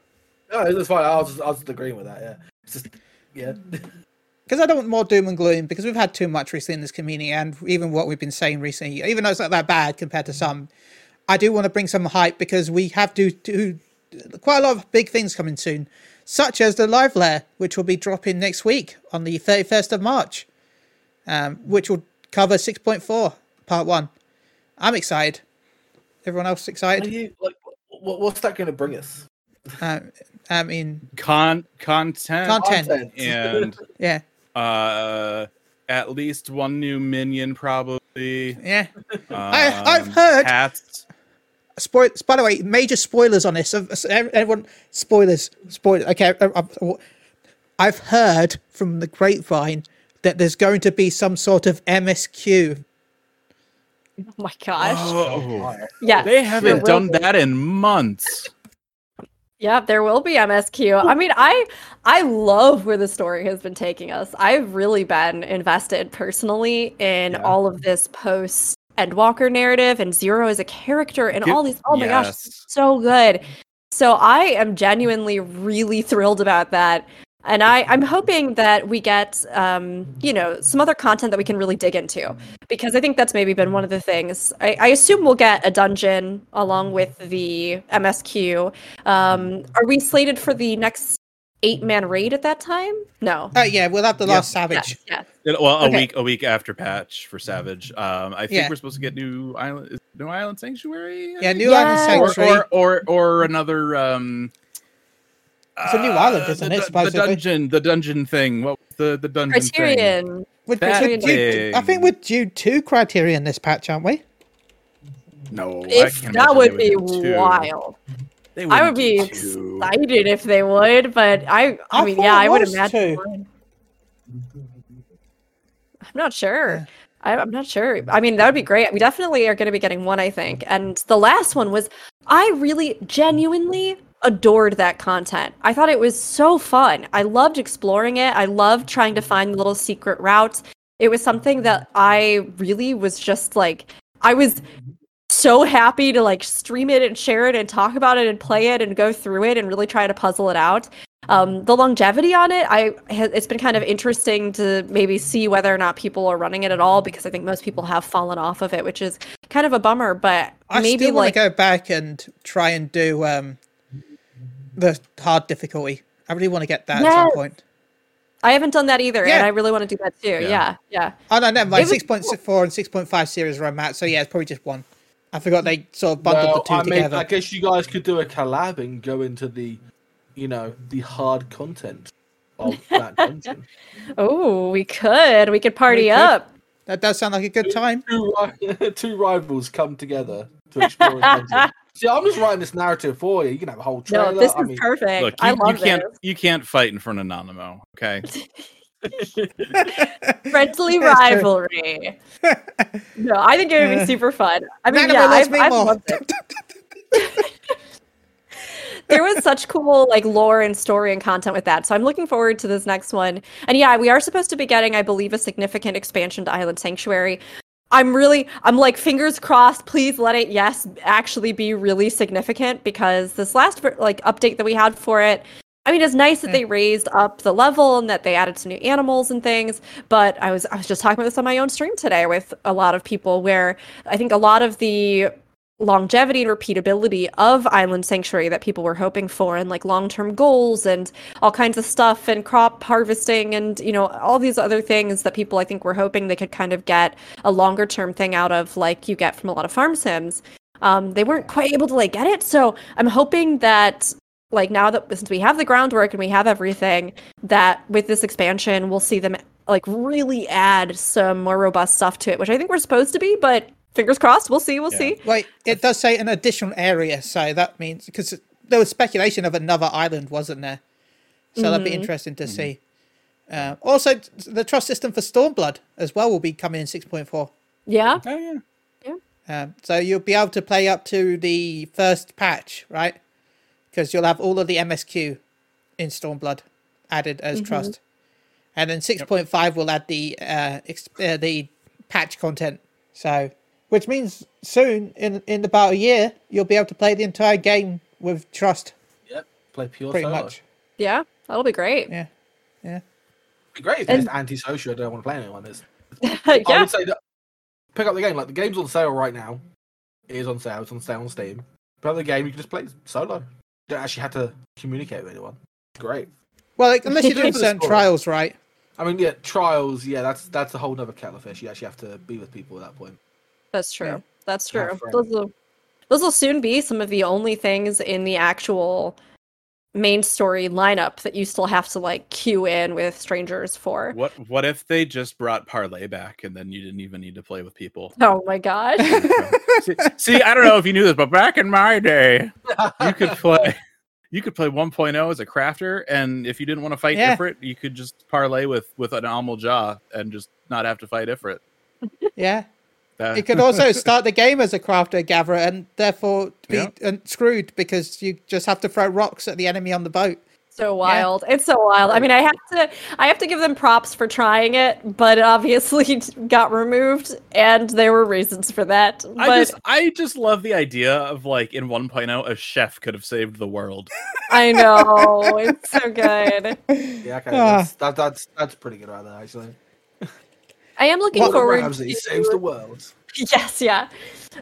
No, it's fine. I was just, I was just agreeing with that. Yeah, it's just yeah. Because I don't want more doom and gloom because we've had too much recently in this community, and even what we've been saying recently, even though it's not that bad compared to some, I do want to bring some hype because we have to do quite a lot of big things coming soon, such as the Live Letter, which will be dropping next week on the 31st of March, um, which will cover 6.4 part one. I'm excited. Everyone else Are excited? you, like, what, what's that going to bring us? Uh, I mean, con content Content. and yeah, uh at least one new minion probably yeah. I- I've Um, heard- hats Spoil. By the way, major spoilers on this. So ev- Everyone, spoilers. spoilers. Okay, uh, uh, I've heard from the grapevine that there's going to be some sort of MSQ. Oh my gosh. Oh, yeah. they haven't done that in months. Yeah, there will be MSQ. I mean, I I love where the story has been taking us. I've really been invested personally in Yeah. all of this post Endwalker narrative and Zero as a character and all these. Oh my gosh, so good. So I am genuinely really thrilled about that. And I, I'm hoping that we get, um, you know, some other content that we can really dig into, because I think that's maybe been one of the things. I, I assume we'll get a dungeon along with the MSQ. Um, are we slated for the next eight-man raid at that time? No. Oh yeah, we'll have the Yeah. last Savage. Yeah. It- well, a Okay. week a week after patch for Savage. Um, I think Yeah. we're supposed to get new island new island sanctuary. Yeah. New Yeah. Island or, Sanctuary. or or or another. Um, It's a new island, uh, isn't the, it, the supposedly? dungeon, the dungeon thing. What was the the dungeon? Criterion. We're- That due- I think thing. we're due two Criterion this patch, aren't we? No, If can't that would be wild. I would be two. excited if they would, but I I, I mean, yeah, I would imagine. two. one. I'm not sure. I, I'm not sure. I mean, that would be great. We definitely are going to be getting one, I think. And the last one was, I really genuinely adored that content. I thought it was so fun. I loved exploring it. I loved trying to find little secret routes. It was something that I really was just like, I was so happy to like stream it and share it and talk about it and play it and go through it and really try to puzzle it out. Um, the longevity on it, I it's been kind of interesting to maybe see whether or not people are running it at all because I think most people have fallen off of it, which is kind of a bummer. But I maybe like go back and try and do um, the hard difficulty. I really want to get that at some Yes. point. I haven't done that either, Yeah. and I really want to do that too. Yeah. Yeah, yeah. Oh no, never mind. It was Six point four and six point five series where I'm at. So yeah, it's probably just one. I forgot they sort of bundled Well, the two I mean. I guess you guys could do a collab and go into the, you know, the hard content of that dungeon. Oh, we could. We could party could. up. That does sound like a good time. two, two rivals come together to explore a dungeon. See, I'm just writing this narrative for you. You can have a whole trailer. No, this is I mean, perfect. Look, I you, you can't this. you can't fight in front of Nanamo. Okay, Friendly rivalry. no, I think it would be super fun. I mean, Nanamo yeah, loves I've, I've loved it. there was such cool like lore and story and content with that. So I'm looking forward to this next one. And yeah, we are supposed to be getting, I believe, a significant expansion to Island Sanctuary. I'm really, I'm like, fingers crossed. Please let it, yes, actually be really significant because this last like update that we had for it. I mean, it's nice that Mm. they raised up the level and that they added some new animals and things. But I was, I was just talking about this on my own stream today with a lot of people, where I think a lot of the longevity and repeatability of Island Sanctuary that people were hoping for, and like long-term goals and all kinds of stuff, and crop harvesting, and you know all these other things that people I think were hoping they could kind of get a longer-term thing out of, like you get from a lot of farm sims. Um, they weren't quite able to like get it, so I'm hoping that like now that since we have the groundwork and we have everything, that with this expansion we'll see them like really add some more robust stuff to it, which I think we're supposed to be, but fingers crossed, we'll see, we'll Yeah. see. Wait, it does say an additional area, so that means because there was speculation of another island, wasn't there? So that'd be Mhm. interesting to see. Uh, also, the trust system for Stormblood as well will be coming in six point four. Yeah. Oh yeah. Um, so you'll be able to play up to the first patch, right? Because you'll have all of the MSQ in Stormblood added as Mhm. trust, and then six point five will add the uh, ex- uh, the patch content. So, which means soon, in in about a year, you'll be able to play the entire game with trust, Yep. Play pure pretty solo. much. Yeah, that'll be great. Yeah, yeah. Be great if And- it's anti-social. I don't want to play anyone. It's, I would say that pick up the game. Like the game's on sale right now. It is on sale. It's on sale on Steam. Pick up the game. You can just play solo. You don't actually have to communicate with anyone. Great. Well, like, unless you're doing the certain trials, right? I mean, yeah, trials. Yeah, that's that's a whole nother kettle of fish. You actually have to be with people at that point. That's true. Yeah. That's true. Those will, those will soon be some of the only things in the actual main story lineup that you still have to like queue in with strangers for. What what if they just brought parlay back and then you didn't even need to play with people? Oh my god. see, see, I don't know if you knew this, but back in my day, you could play you could play 1.0 as a crafter, and if you didn't want to fight Yeah. Ifrit, you could just parlay with with an Amalj'aa and just not have to fight Ifrit. Yeah. That- You could also start the game as a crafter gatherer and therefore be Yeah. uh, screwed because you just have to throw rocks at the enemy on the boat. so wild. It's so wild. I mean, I have to I have to give them props for trying it, but it obviously got removed and there were reasons for that. I But just I just love the idea of like in 1.0 a chef could have saved the world. I know. It's so good. Yeah, okay, Ah. that's, that, that's that's pretty good right there, actually. I am looking forward Ramsay to saves the world. Yes, yeah.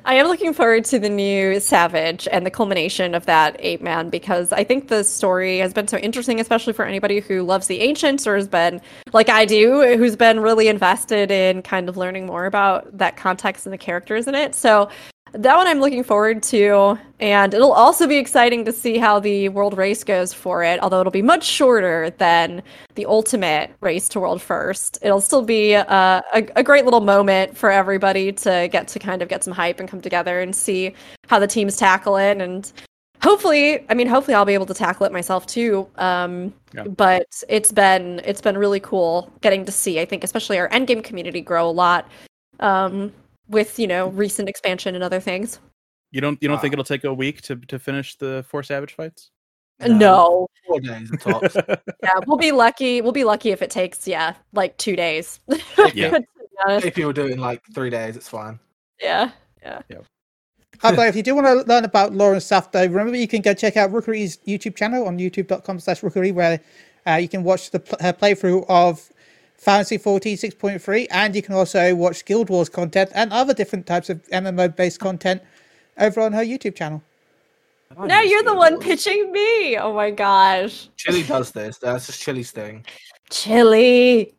I am looking forward to the new Savage and the culmination of that eight-man because I think the story has been so interesting, especially for anybody who loves the ancients or has been, like I do, who's been really invested in kind of learning more about that context and the characters in it. So that one I'm looking forward to. And it'll also be exciting to see how the world race goes for it, although it'll be much shorter than the ultimate race to world first. It'll still be uh, a, a great little moment for everybody to get to kind of get some hype and come together and see how the teams tackle it. And hopefully, I mean, hopefully I'll be able to tackle it myself too. Um, Yeah. But it's been it's been really cool getting to see. I think especially our endgame community grow a lot um, with you know recent expansion and other things. You don't you don't think it'll take a week to to finish the four savage fights? No, Four days tops. yeah, we'll be lucky. We'll be lucky if it takes yeah like two days. Yeah. To be honest. if you were doing like three days, it's fine. yeah. Uh, but if you do want to learn about lore and stuff, though, remember you can go check out Rookuri's YouTube channel on youtube.com slash rookuri, where uh, you can watch the pl- her playthrough of Fantasy 14 6.3, and you can also watch Guild Wars content and other different types of MMO based content over on her YouTube channel. I Now you're the one Wars. pitching me. Oh my gosh. Chili does this. That's just Chili's thing. Chili.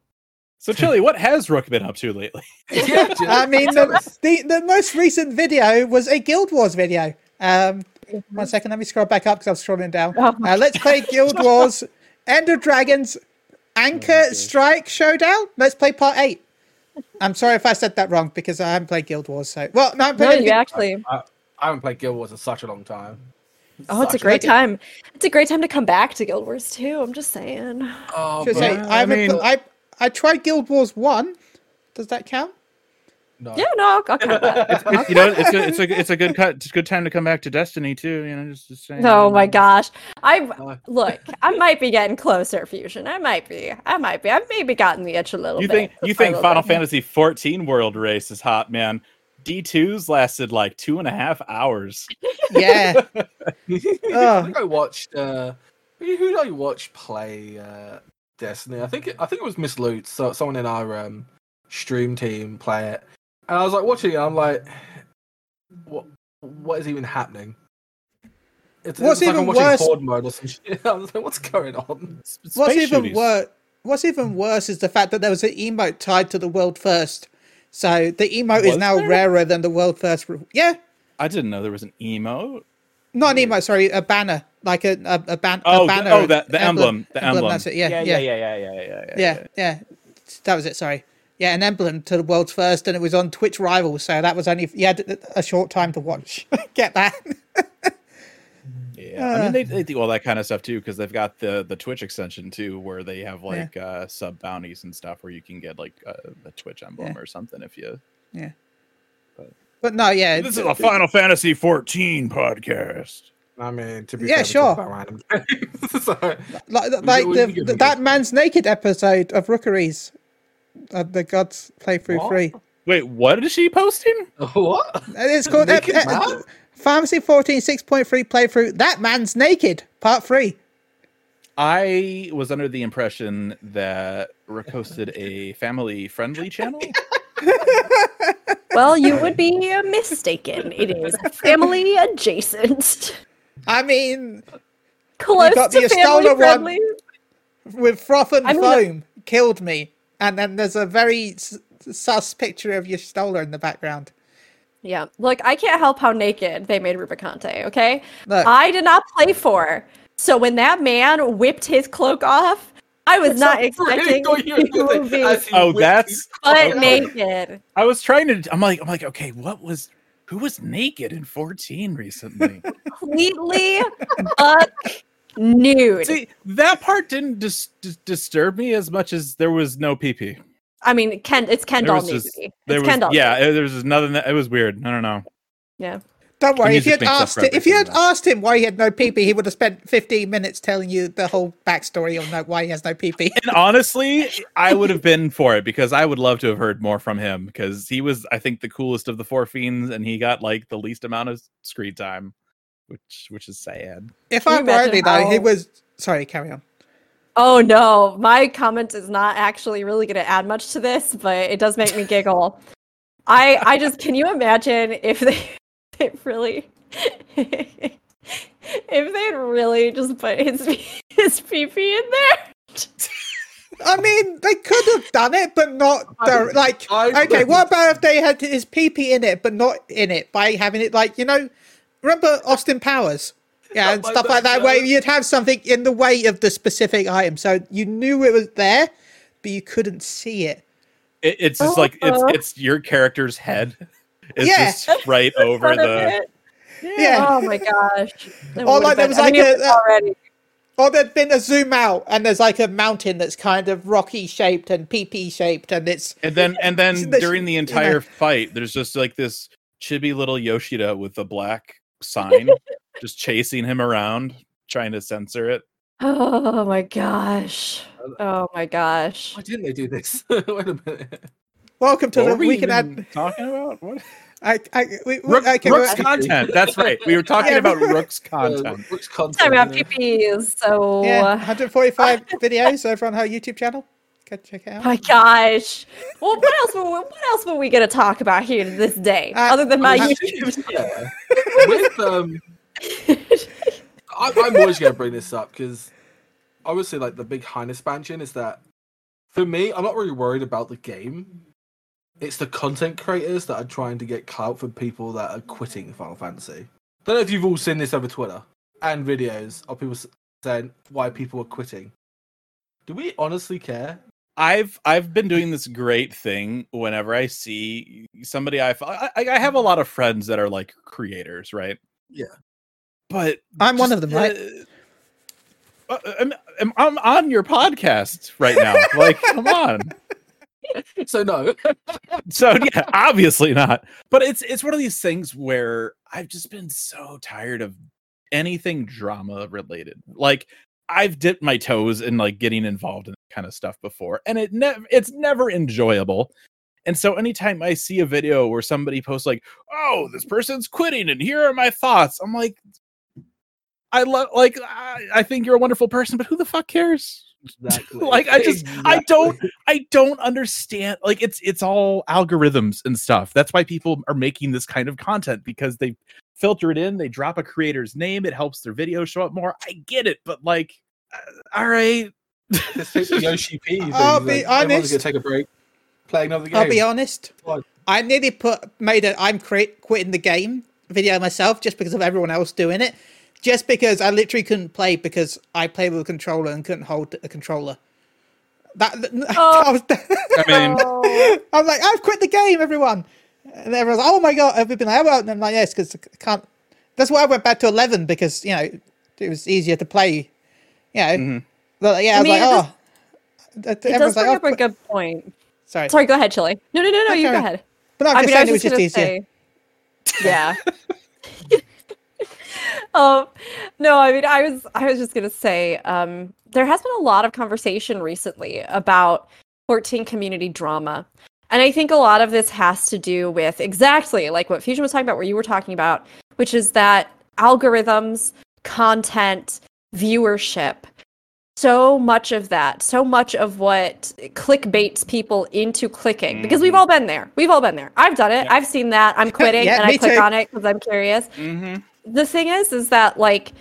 So Chili, what has Rook been up to lately? yeah, I mean, the, the, the most recent video was a Guild Wars video. Um, one second, let me scroll back up because I was scrolling down. Oh Uh, let's play Guild Wars End of Dragons Anchor dear. Strike Showdown. Let's play part eight. I'm sorry if I said that wrong because I haven't played Guild Wars. So, well, no, I'm No, you actually. I haven't played Guild Wars in such a long time. Oh, it's a great it. time. It's a great time to come back to Guild Wars too. I'm just saying. Oh, but- say, I, I haven't mean- pl- I I tried Guild Wars one. Does that count? No. Yeah, no, I'll, I'll cut that. It's- you know, it's a, it's a it's a good cut. It's a good time to come back to Destiny too. You know, just, just saying. Oh my gosh. I Uh, look, I might be getting closer, Fusion. I might be. I might be. I've maybe gotten the itch a little You bit. think you just by a think Final bit. Fantasy 14 World Race is hot, man? D2s lasted like two and a half hours. Yeah. I Oh. think I watched. Uh, who who did I watch play uh, Destiny? I think it, I think it was Miss Loot, so someone in our um, stream team play it, and I was like watching it. I'm like, what? What is even happening? It's, what's it's even like worse? Horde mode or some shit. I was like, what's going on? Space what's even worse? What's even worse is the fact that there was an emote tied to the world first. So the emote was is now there? rarer than the world first. Yeah. I didn't know there was an emote. Not an emote, sorry, a banner, like a a, a, ban- oh, a banner. The, oh, the, the emblem, emblem, the emblem. That's it. Yeah, yeah, yeah, yeah, yeah, yeah, yeah. yeah, yeah. yeah. That was it. Sorry. Yeah, an emblem to the world's first, and it was on Twitch Rivals. So that was only you had a short time to watch. Get that? Yeah, I mean they, they do all that kind of stuff too because they've got the the Twitch extension too, where they have like uh, sub bounties and stuff where you can get like uh, a Twitch emblem Yeah. or something if you. Yeah. But but no, yeah. This is a Final Fantasy 14 podcast. I mean, to be Yeah, fair, sure. talk random so, like, We like the, the- the that man's naked episode of Rookuri's, uh, the Gods playthrough What? three. Wait, what is she posting? what? And It's called uh, Naked uh, Pharmacy 14 6.3 playthrough. That man's naked, part three. I was under the impression that Rook hosted a family friendly channel. Well, you would be uh, mistaken. It is family adjacent. I mean, Close got to the family Estola one. friendly. with froth and I mean, foam, killed me. And then there's a very s- sus picture of your stoller in the background. Yeah. Look, I can't help how naked they made Rubicante, okay? Look, I did not play for. So when that man whipped his cloak off, I was not expecting thought you were gonna be Oh, that's- his- butt okay. naked. I was trying to. I'm like, I'm like, okay, what was who was naked in 14 recently? Completely buck nude. See, that part didn't dis- dis- disturb me as much as there was no PP. I mean, Ken, it's Ken There doll was just- nudity. There It's was, Ken doll yeah, nudity. it- there was just nothing. That, it was weird. I don't know. Yeah. don't worry. If you had asked for if you had asked him why he had no PP, he would have spent 15 minutes telling you the whole backstory on why he has no PP. And honestly, I would have been for it because I would love to have heard more from him because he was, I think, the coolest of the four fiends, and he got like the least amount of screen time, which which is sad. If I'm rightly imagine though, he was sorry. Carry on. Oh no, my comment is not actually really going to add much to this, but it does make me giggle. I I just can you imagine if they they really if they'd really just put his his PP in there? I mean, they could have done it, but not I- like. I- okay, what about if they had his PP in it, but not in it by having it like you know? Remember Austin Powers? Yeah, and stuff like that, that, where you'd have something in the way of the specific item, so you knew it was there, but you couldn't see it. It, it's just like it's Uh-uh. it's your character's head is Yeah. just right over the. it. Yeah. Oh my gosh. That Or like there was like a- was already. Or there'd been a zoom out, and there's like a mountain that's kind of rocky shaped and PP shaped, and it's And then and then during sh- the you know- entire fight, there's just like this chibi little Yoshida with a black sign, just chasing him around, trying to censor it. Oh my gosh. Oh my gosh. Why didn't they do this? Wait a minute. welcome to What the we, we can add. talking about? What? I, I, we, we- Rook, okay, Rook's we're- content. That's right. We were talking Yeah, about Rook- Rook's Uh, content. Rook's content, Talking about. PPs, so yeah, uh, 145 videos over on her YouTube channel. Go check out. my gosh. Well, what else were we, what else were we gonna talk about here this day, Uh, other than my uh, YouTube? Yeah. With, um, I, I'm always going to bring this up because obviously, like the big Hein expansion is that for me, I'm not really worried about the game. It's the content creators that are trying to get clout from people that are quitting Final Fantasy. I Don't know if you've all seen this over Twitter and videos of people saying why people are quitting. Do we honestly care? I've I've been doing this great thing whenever I see somebody I fo- I, I I have a lot of friends that are like creators, right? Yeah. But I'm one of them, right? uh, uh, I'm, I'm I'm on your podcast right now. like, come on. so no. so yeah, obviously not. But it's it's one of these things where I've just been so tired of anything drama related. Like I've dipped my toes in like getting involved in that kind of stuff before, and it never it's never enjoyable. And so anytime I see a video where somebody posts like, "Oh, this person's quitting and here are my thoughts." I'm like I love like I, I think you're a wonderful person, but who the fuck cares? Exactly. like I just I don't I don't understand like it's it's all algorithms and stuff. That's why people are making this kind of content because they filter it in, they drop a creator's name, it helps their video show up more. I get it, but like uh, all right. Just take the Yoshi P. Thing. I'll like, be everyone's honest. gonna take a break, play another game. I'll be honest. What? I nearly put made a I'm cri- quitting the game video myself just because of everyone else doing it. Just because I literally couldn't play because I played with a controller and couldn't hold a controller. That Oh. I was, I mean Oh, I was like, I've quit the game, everyone. And everyone's like, oh my god, have you been like, well, and I'm like, yes, because I can't. That's why I went back to 11 because, you know, it was easier to play. You know, Mhm. Yeah, I, I was mean, like, it oh. it does like, bring oh, up a good point. Sorry. Sorry, go ahead, Chili. No, no, no, no. You go ahead. But no, I'm I mean, I was was just just say, yeah. um, no, I mean, I was, I was just gonna say, um, there has been a lot of conversation recently about 14 community drama, and I think a lot of this has to do with exactly like what Fusion was talking about, where you were talking about, which is that algorithms, content, viewership so much of that, so much of what clickbaits people into clicking, because we've all been there. We've all been there. I've done it. Yeah. I've seen that. I'm quitting Yeah, and I click too. on it because I'm curious. mhm. The thing is, is that like,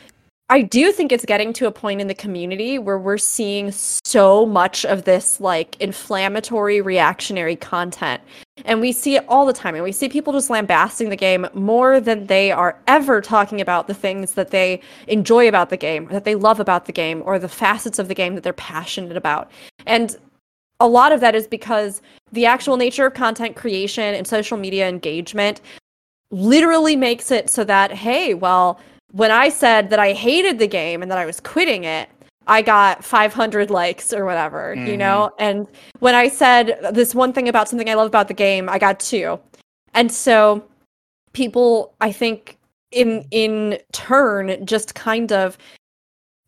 I do think it's getting to a point in the community where we're seeing so much of this like inflammatory reactionary content. And we see it all the time. And we see people just lambasting the game more than they are ever talking about the things that they enjoy about the game, that they love about the game, or the facets of the game that they're passionate about. And a lot of that is because the actual nature of content creation and social media engagement literally makes it so that, hey, well, when I said that I hated the game and that I was quitting it, I got 500 likes or whatever, you Mhm. know? And when I said this one thing about something I love about the game, I got two. And so people, I think, in in turn, just kind of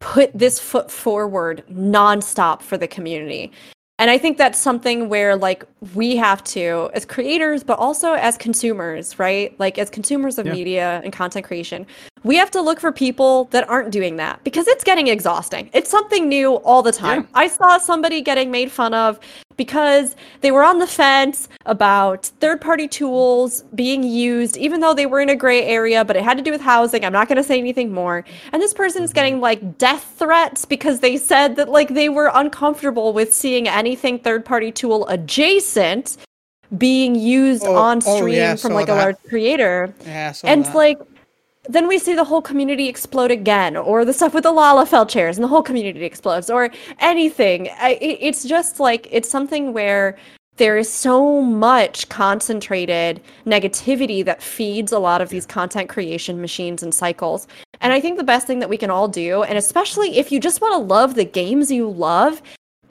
put this foot forward nonstop for the community. And I think that's something where like we have to as creators but also as consumers, right? Like as consumers of Yeah. media and content creation, we have to look for people that aren't doing that because it's getting exhausting. It's something new all the time. Yeah. I saw somebody getting made fun of because they were on the fence about third-party tools being used even though they were in a gray area but it had to do with housing. I'm not going to say anything more. And this person's getting like death threats because they said that like they were uncomfortable with seeing anything third-party tool adjacent being used Oh, on oh, stream yeah, from like a large creator. Yeah, And that. like then we see the whole community explode again, or the stuff with the Lalafell chairs and the whole community explodes, or anything. I, it's just like it's something where there is so much concentrated negativity that feeds a lot of these content creation machines and cycles. And I think the best thing that we can all do, and especially if you just want to love the games you love,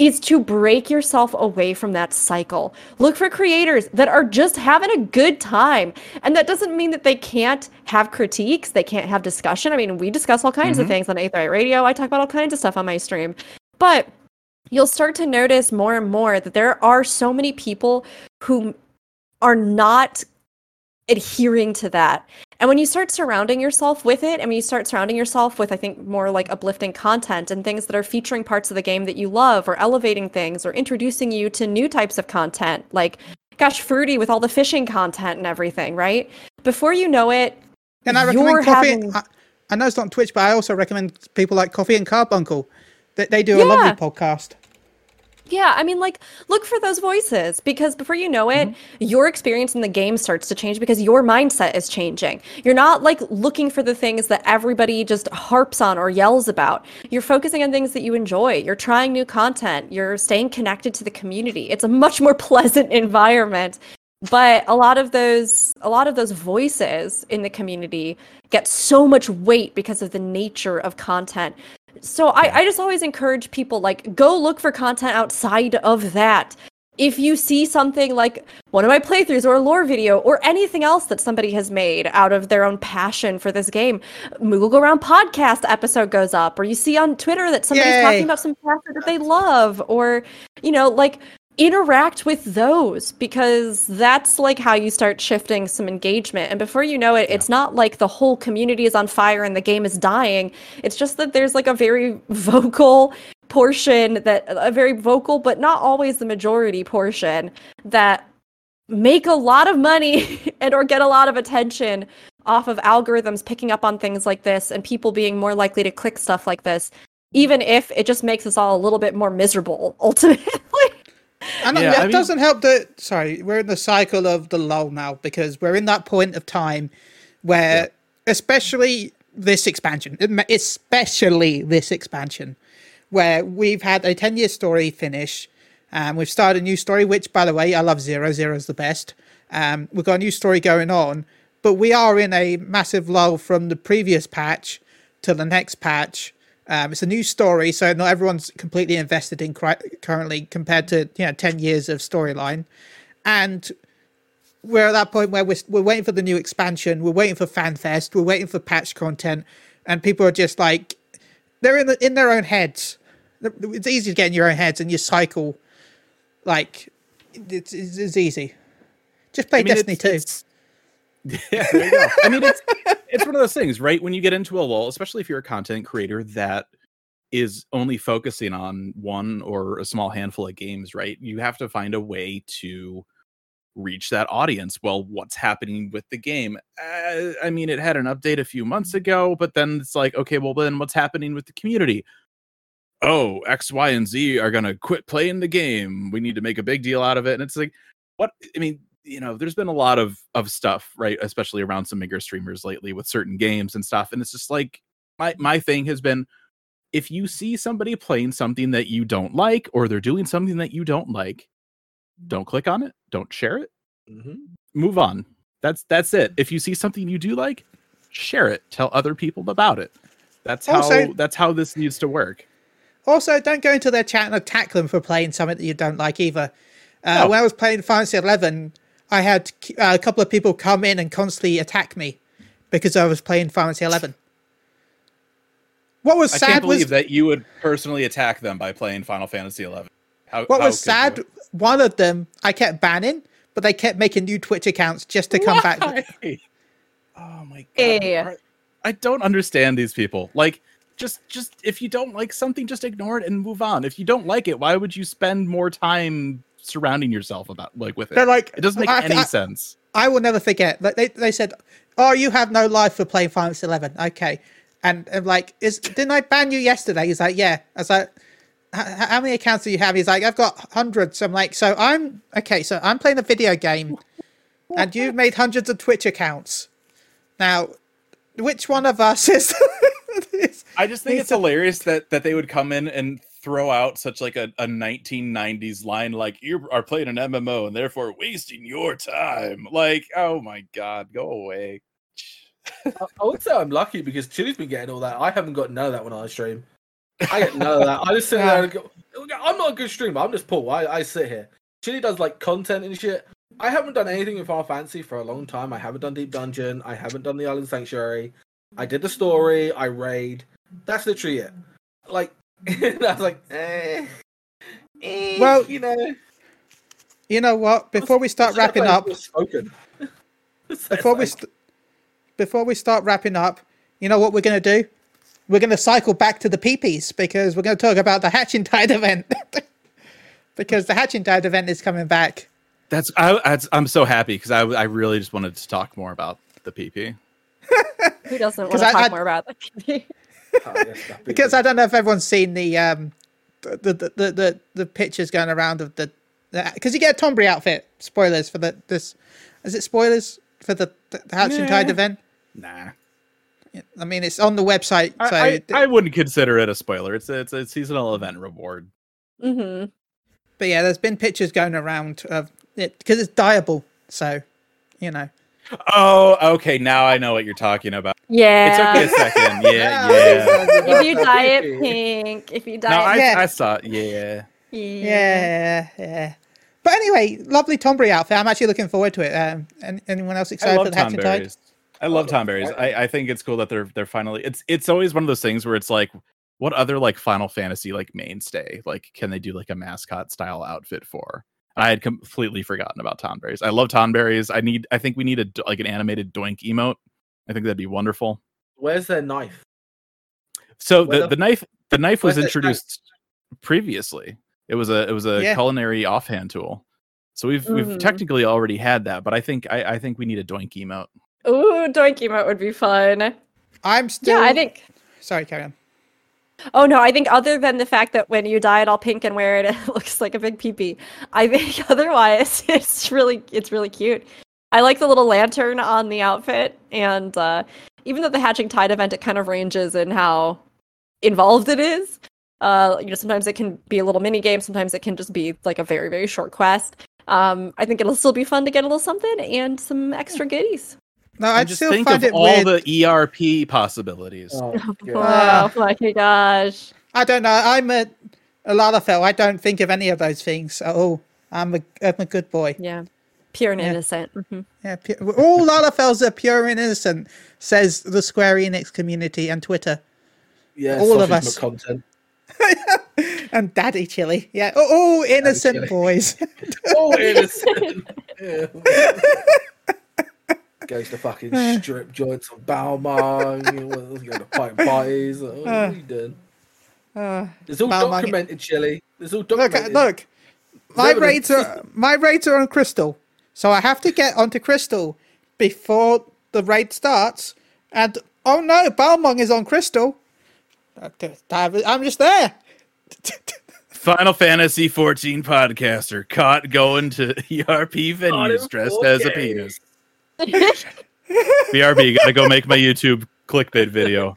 is to break yourself away from that cycle. Look for creators that are just having a good time. And that doesn't mean that they can't have critiques, they can't have discussion. I mean, we discuss all kinds of Mhm. things on Aetheright Radio. I talk about all kinds of stuff on my stream. But you'll start to notice more and more that there are so many people who are not adhering to that. And when you start surrounding yourself with it, and when you start surrounding yourself with, I think, more like uplifting content and things that are featuring parts of the game that you love, or elevating things, or introducing you to new types of content, like, gosh, Fruity with all the fishing content and everything, right? Before you know it, And I you're recommend Coffee. having- I, I know it's not on Twitch, but I also recommend people like Coffee and Carbuncle. That they do a lovely podcast. Yeah, I mean, like, look for those voices because before you know it, mm-hmm. your experience in the game starts to change because your mindset is changing. You're not like looking for the things that everybody just harps on or yells about. You're focusing on things that you enjoy. You're trying new content. You're staying connected to the community. It's a much more pleasant environment. But a lot of those a lot of those voices in the community get so much weight because of the nature of content so I, I just always encourage people like go look for content outside of that if you see something like one of my playthroughs or a lore video or anything else that somebody has made out of their own passion for this game, Moogle Go Round podcast episode goes up, or you see on Twitter that somebody's Yay. talking about some character that they love, or you know, like interact with those because that's like how you start shifting some engagement. And before you know it, it's not like the whole community is on fire and the game is dying. It's just that there's like a very vocal portion that a very vocal but not always the majority portion that make a lot of money and or get a lot of attention off of algorithms picking up on things like this and people being more likely to click stuff like this even if it just makes us all a little bit more miserable ultimately And Yeah, it I mean- doesn't help that. Sorry, we're in the cycle of the lull now because we're in that point of time where, especially this expansion, especially this expansion, where we've had a 10 year story finish. Um, we've started a new story, which, by the way, I love Zero. Zero's the best. Um, we've got a new story going on, but we are in a massive lull from the previous patch to the next patch. Um, it's a new story, so not everyone's completely invested in cri- currently compared to you know ten years of storyline, and we're at that point where we're we're waiting for the new expansion, we're waiting for FanFest, we're waiting for patch content, and people are just like they're in the, in their own heads. It's easy to get in your own heads, and you cycle like it's, it's, it's easy. Just play I mean, Destiny it's- two. it's- yeah, there you go. I mean, it's it's one of those things, right? When you get into a lull, especially if you're a content creator that is only focusing on one or a small handful of games, right? You have to find a way to reach that audience. Well, what's happening with the game? Uh, I mean, it had an update a few months ago, but then it's like, okay, well, then what's happening with the community? Oh, X, Y, and Z are gonna quit playing the game. We need to make a big deal out of it. And it's like, what? I mean, you know, there's been a lot of of stuff, right? Especially around some bigger streamers lately with certain games and stuff. And it's just like my my thing has been if you see somebody playing something that you don't like or they're doing something that you don't like, don't click on it, don't share it, Mhm. move on. That's that's it. If you see something you do like, share it, tell other people about it. That's how Also- that's how this needs to work. Also, don't go into their chat and attack them for playing something that you don't like either. Uh, No. When I was playing Fantasy Eleven, I had uh, a couple of people come in and constantly attack me because I was playing Final Fantasy Eleven. What was I sad can't was that you would personally attack them by playing Final Fantasy 11. How, what how was could you? sad. One of them I kept banning, but they kept making new Twitch accounts just to come back. Oh my god. Are- I don't understand these people. Like just just if you don't like something just ignore it and move on. If you don't like it, why would you spend more time surrounding yourself about like with it? They're like, it doesn't make I- any I- sense. I will never forget. Like they, they said, "Oh, you have no life for playing Final Fantasy Eleven." Okay, and I'm like, "Is didn't I ban you yesterday?" He's like, "Yeah." I was like, "H- h- "How many accounts do you have?" He's like, "I've got hundreds." I'm like, "So I'm okay. So I'm playing a video game, and you've made hundreds of Twitch accounts. Now, which one of us is?" is- I just think it's a- hilarious that that they would come in and throw out such like a, a 1990s line like you are playing an MMO and therefore wasting your time. Like, oh my god, go away. I, I would say I'm lucky because Chili's been getting all that. I haven't got none of that when I stream. I get none of that. I just sit there and go, I'm not a good streamer. I'm just Paul. I, I sit here. Chili does like content and shit. I haven't done anything in Final Fantasy for a long time. I haven't done Deep Dungeon. I haven't done the Island Sanctuary. I did the story. I raid. That's literally it. Like, I was like, eh, eh, Well, you know. you know what? Before we start wrapping up, before we st- before we start wrapping up, you know what we're going to do? We're going to cycle back to the peepees because we're going to talk about the Hatching Tide event. because the Hatching Tide event is coming back. That's I. I'm so happy because I I really just wanted to talk more about the PP. who doesn't want to talk I- more about the yes, that Because I don't know if everyone's seen the um the the the the, the pictures going around of the because you get a Tonberry outfit. Spoilers for the this is it spoilers for the, the Hatching Tide event? Nah, I mean, it's on the website. So I, I, I wouldn't consider it a spoiler. It's a, it's a seasonal event reward. hmm But yeah, there's been pictures going around of it because it's diable. So, you know. Oh, okay. Now I know what you're talking about. yeah It took me a second. Yeah, Yeah, yeah. if you dye it pink if you No, dye I, it Yeah. I saw. Yeah. yeah. Yeah, yeah. But anyway, lovely Tonberry outfit. I'm actually looking forward to it. Um, and anyone else excited for love the Hatching Tide? I love Tonberries. right. I, I think it's cool that they're they're finally. It's it's always one of those things where it's like, what other like Final Fantasy like mainstay like can they do like a mascot style outfit for? I had completely forgotten about Tonberries. I love Tonberries. I need. I think we need a d- like an animated Doink emote. I think that'd be wonderful. Where's their knife? So the, the- the knife the knife was where's that knife? introduced previously. It was a it was a Yeah. culinary offhand tool. So we've we've Mhm. technically already had that, but I think I, I think we need a Doink emote. Ooh, Doink emote would be fun. I'm still. Yeah, I think. Sorry, carry on. Oh no, I think other than the fact that when you dye it all pink and wear it, it looks like a big peepee. I think otherwise it's really it's really cute. I like the little lantern on the outfit, and uh, even though the Hatching Tide event, it kind of ranges in how involved it is. Uh, you know, sometimes it can be a little mini game, sometimes it can just be like a very very short quest. Um, I think it'll still be fun to get a little something and some extra goodies. No, And I'd just still think find of it all weird. the ERP possibilities. Oh, Oh my gosh! I don't know. I'm a, a Lalafell. I don't think of any of those things at all. I'm a, I'm a good boy. Yeah, pure and Yeah. innocent. hmm Yeah, pu- all Lalafells are pure and innocent, says the Square Enix community and Twitter. yeah, all of us. Content. And Daddy Chili. Yeah, all- all innocent boys. Oh, innocent. Yeah. Goes to fucking strip joints on Balmung. you know, Go to pipe parties. Oh, what are you doing? Uh, It's all Balmain- documented, Chili. It's all look, documented. look. My evidence. raids are my raids are on Crystal, so I have to get onto Crystal before the raid starts. And oh no, Balmung is on Crystal. Okay, I'm just there. Final Fantasy 14 podcaster caught going to ERP venues dressed as a penis. BRB, gotta go make my YouTube clickbait video.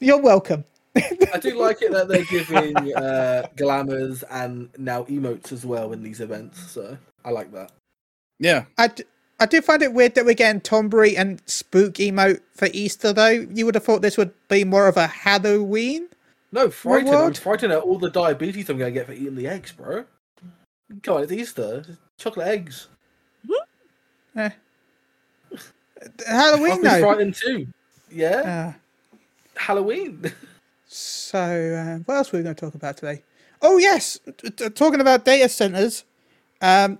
You're welcome. I do like it that they're giving uh, glamours and now emotes as well in these events. So I like that. Yeah, I, d- I do find it weird that we're getting Tonberry and Spook emote for Easter, though. You would have thought this would be more of a Halloween. No, frightened. I'm frightened at all the diabetes I'm going to get for eating the eggs, bro. Come on, it's Easter. Chocolate eggs. Halloween, I'll though. frightened too. Yeah, Uh, Halloween. so, uh, what else were we going to talk about today? Oh, yes. talking about data centers. Um,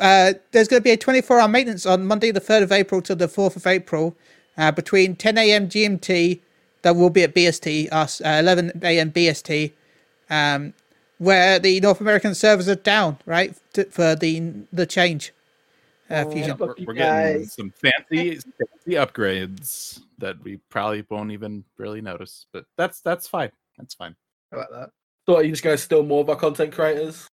uh, there's going to be a 24 hour maintenance on Monday, the 3rd of April to the 4th of April uh, between 10 a.m. GMT. That will be at BST, us, uh, 11 a.m. BST, um, where the North American servers are down, right, for the the change. Uh, fusion. we're, we're getting guys. some fancy, fancy upgrades that we probably won't even really notice, but that's that's fine. That's fine. I like that. So are you just going to steal more of our content creators?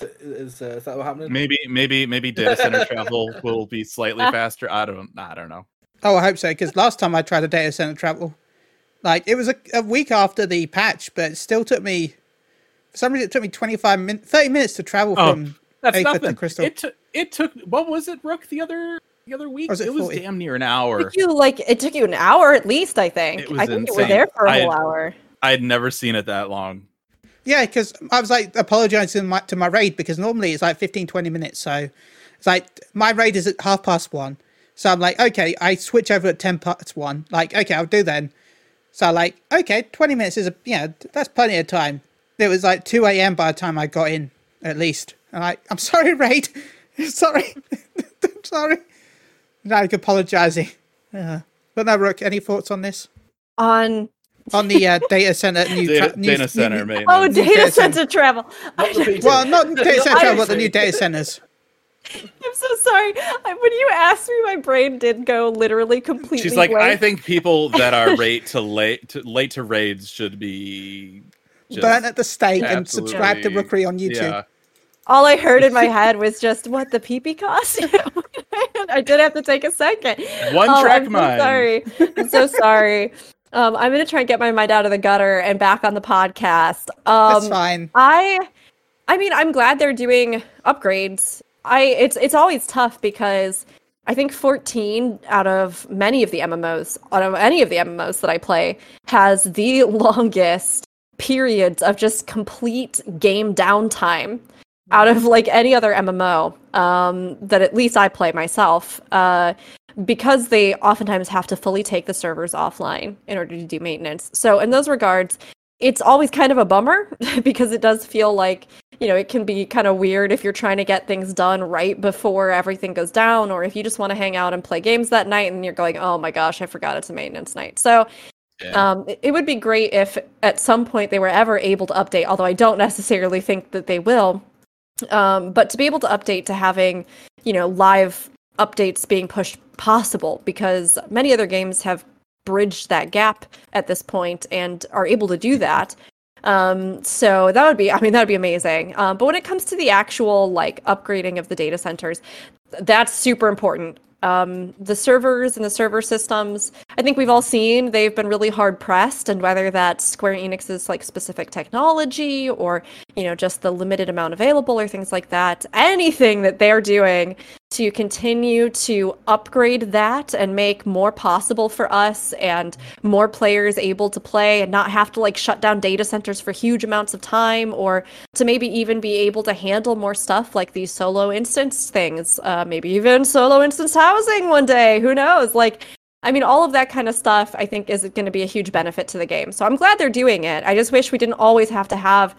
Is, is, uh, is that what happening? Maybe maybe maybe data center travel will be slightly faster. I don't I don't know. Oh, I hope so. Because last time I tried a data center travel, like it was a, a week after the patch, but it still took me. For some reason, it took me twenty five minutes, thirty minutes to travel Oh, from. That's Hey, the nothing. crystal. It took it took what was it, Rook, the other the other week? Was it it was 40? damn near an It hour. took you like it took you an hour at least. I think. I think you were there for a I whole had- hour. I had never seen it that long. Yeah, because I was like apologizing my, to my raid because normally it's like 15, 20 minutes. So it's like my raid is at half past one. So I'm like, okay, I switch over at 10 past one. Like, okay, I'll do then. So I'm like, okay, 20 minutes is a, yeah, that's plenty of time. It was like 2 a.m. by the time I got in, at least. And I, I'm sorry, raid. sorry. I'm sorry. Now I'm apologizing. Uh, but no, Rook, any thoughts on this? On On the uh, data center new Data, new- data new- center new- oh, New data data center travel. Not the I'm PT. Well, not data center, Not but the new data centers. I'm so sorry. When you asked me, my brain did go literally completely. She's like, I think people that are late to late to late to raids should be just burn at the stake and subscribe to Rookuri on YouTube. Yeah. All I heard in my head was just what the peepee pee costume. I did have to take a second. One Oh, track I'm so mind. sorry. I'm so sorry. Um, I'm gonna try and get my mind out of the gutter and back on the podcast. Um, That's fine. I I mean, I'm glad they're doing upgrades. I it's it's always tough because I think 14 out of many of the MMOs, out of any of the MMOs that I play, has the longest periods of just complete game downtime out of like any other MMO um, that at least I play myself. Uh, because they oftentimes have to fully take the servers offline in order to do maintenance. So in those regards, it's always kind of a bummer because it does feel like you know it can be kind of weird if you're trying to get things done right before everything goes down or if you just want to hang out and play games that night and you're going oh my gosh i forgot it's a maintenance night so Yeah. um, it, it would be great if at some point they were ever able to update although i don't necessarily think that they will um, but to be able to update to having you know live updates being pushed possible because many other games have bridged that gap at this point and are able to do that. Um, so that would be i mean that would be amazing. Um, but when it comes to the actual like upgrading of the data centers that's super important um, the servers and the server systems i think we've all seen they've been really hard pressed and whether that's square enix's like specific technology or you know just the limited amount available or things like that anything that they're doing to continue to upgrade that and make more possible for us and more players able to play and not have to like shut down data centers for huge amounts of time or to maybe even be able to handle more stuff like these solo instance things uh, maybe even solo instance housing one day who knows like I mean, all of that kind of stuff, I think, is going to be a huge benefit to the game. So I'm glad they're doing it. I just wish we didn't always have to have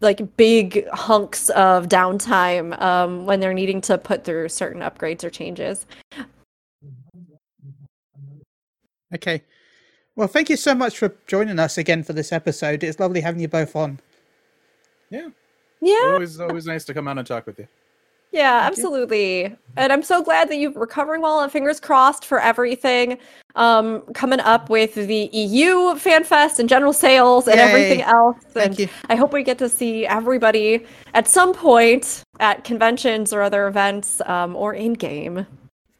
like big hunks of downtime um, when they're needing to put through certain upgrades or changes. Okay. Well, thank you so much for joining us again for this episode. It's lovely having you both on. yeah. Yeah, Always, always nice to come out and talk with you. Yeah, Thank you. absolutely. And I'm so glad that you're recovering well and fingers crossed for everything um, coming up with the EU Fan Fest and general sales and Yay. everything else. Thank and you. I hope we get to see everybody at some point at conventions or other events um, or in game.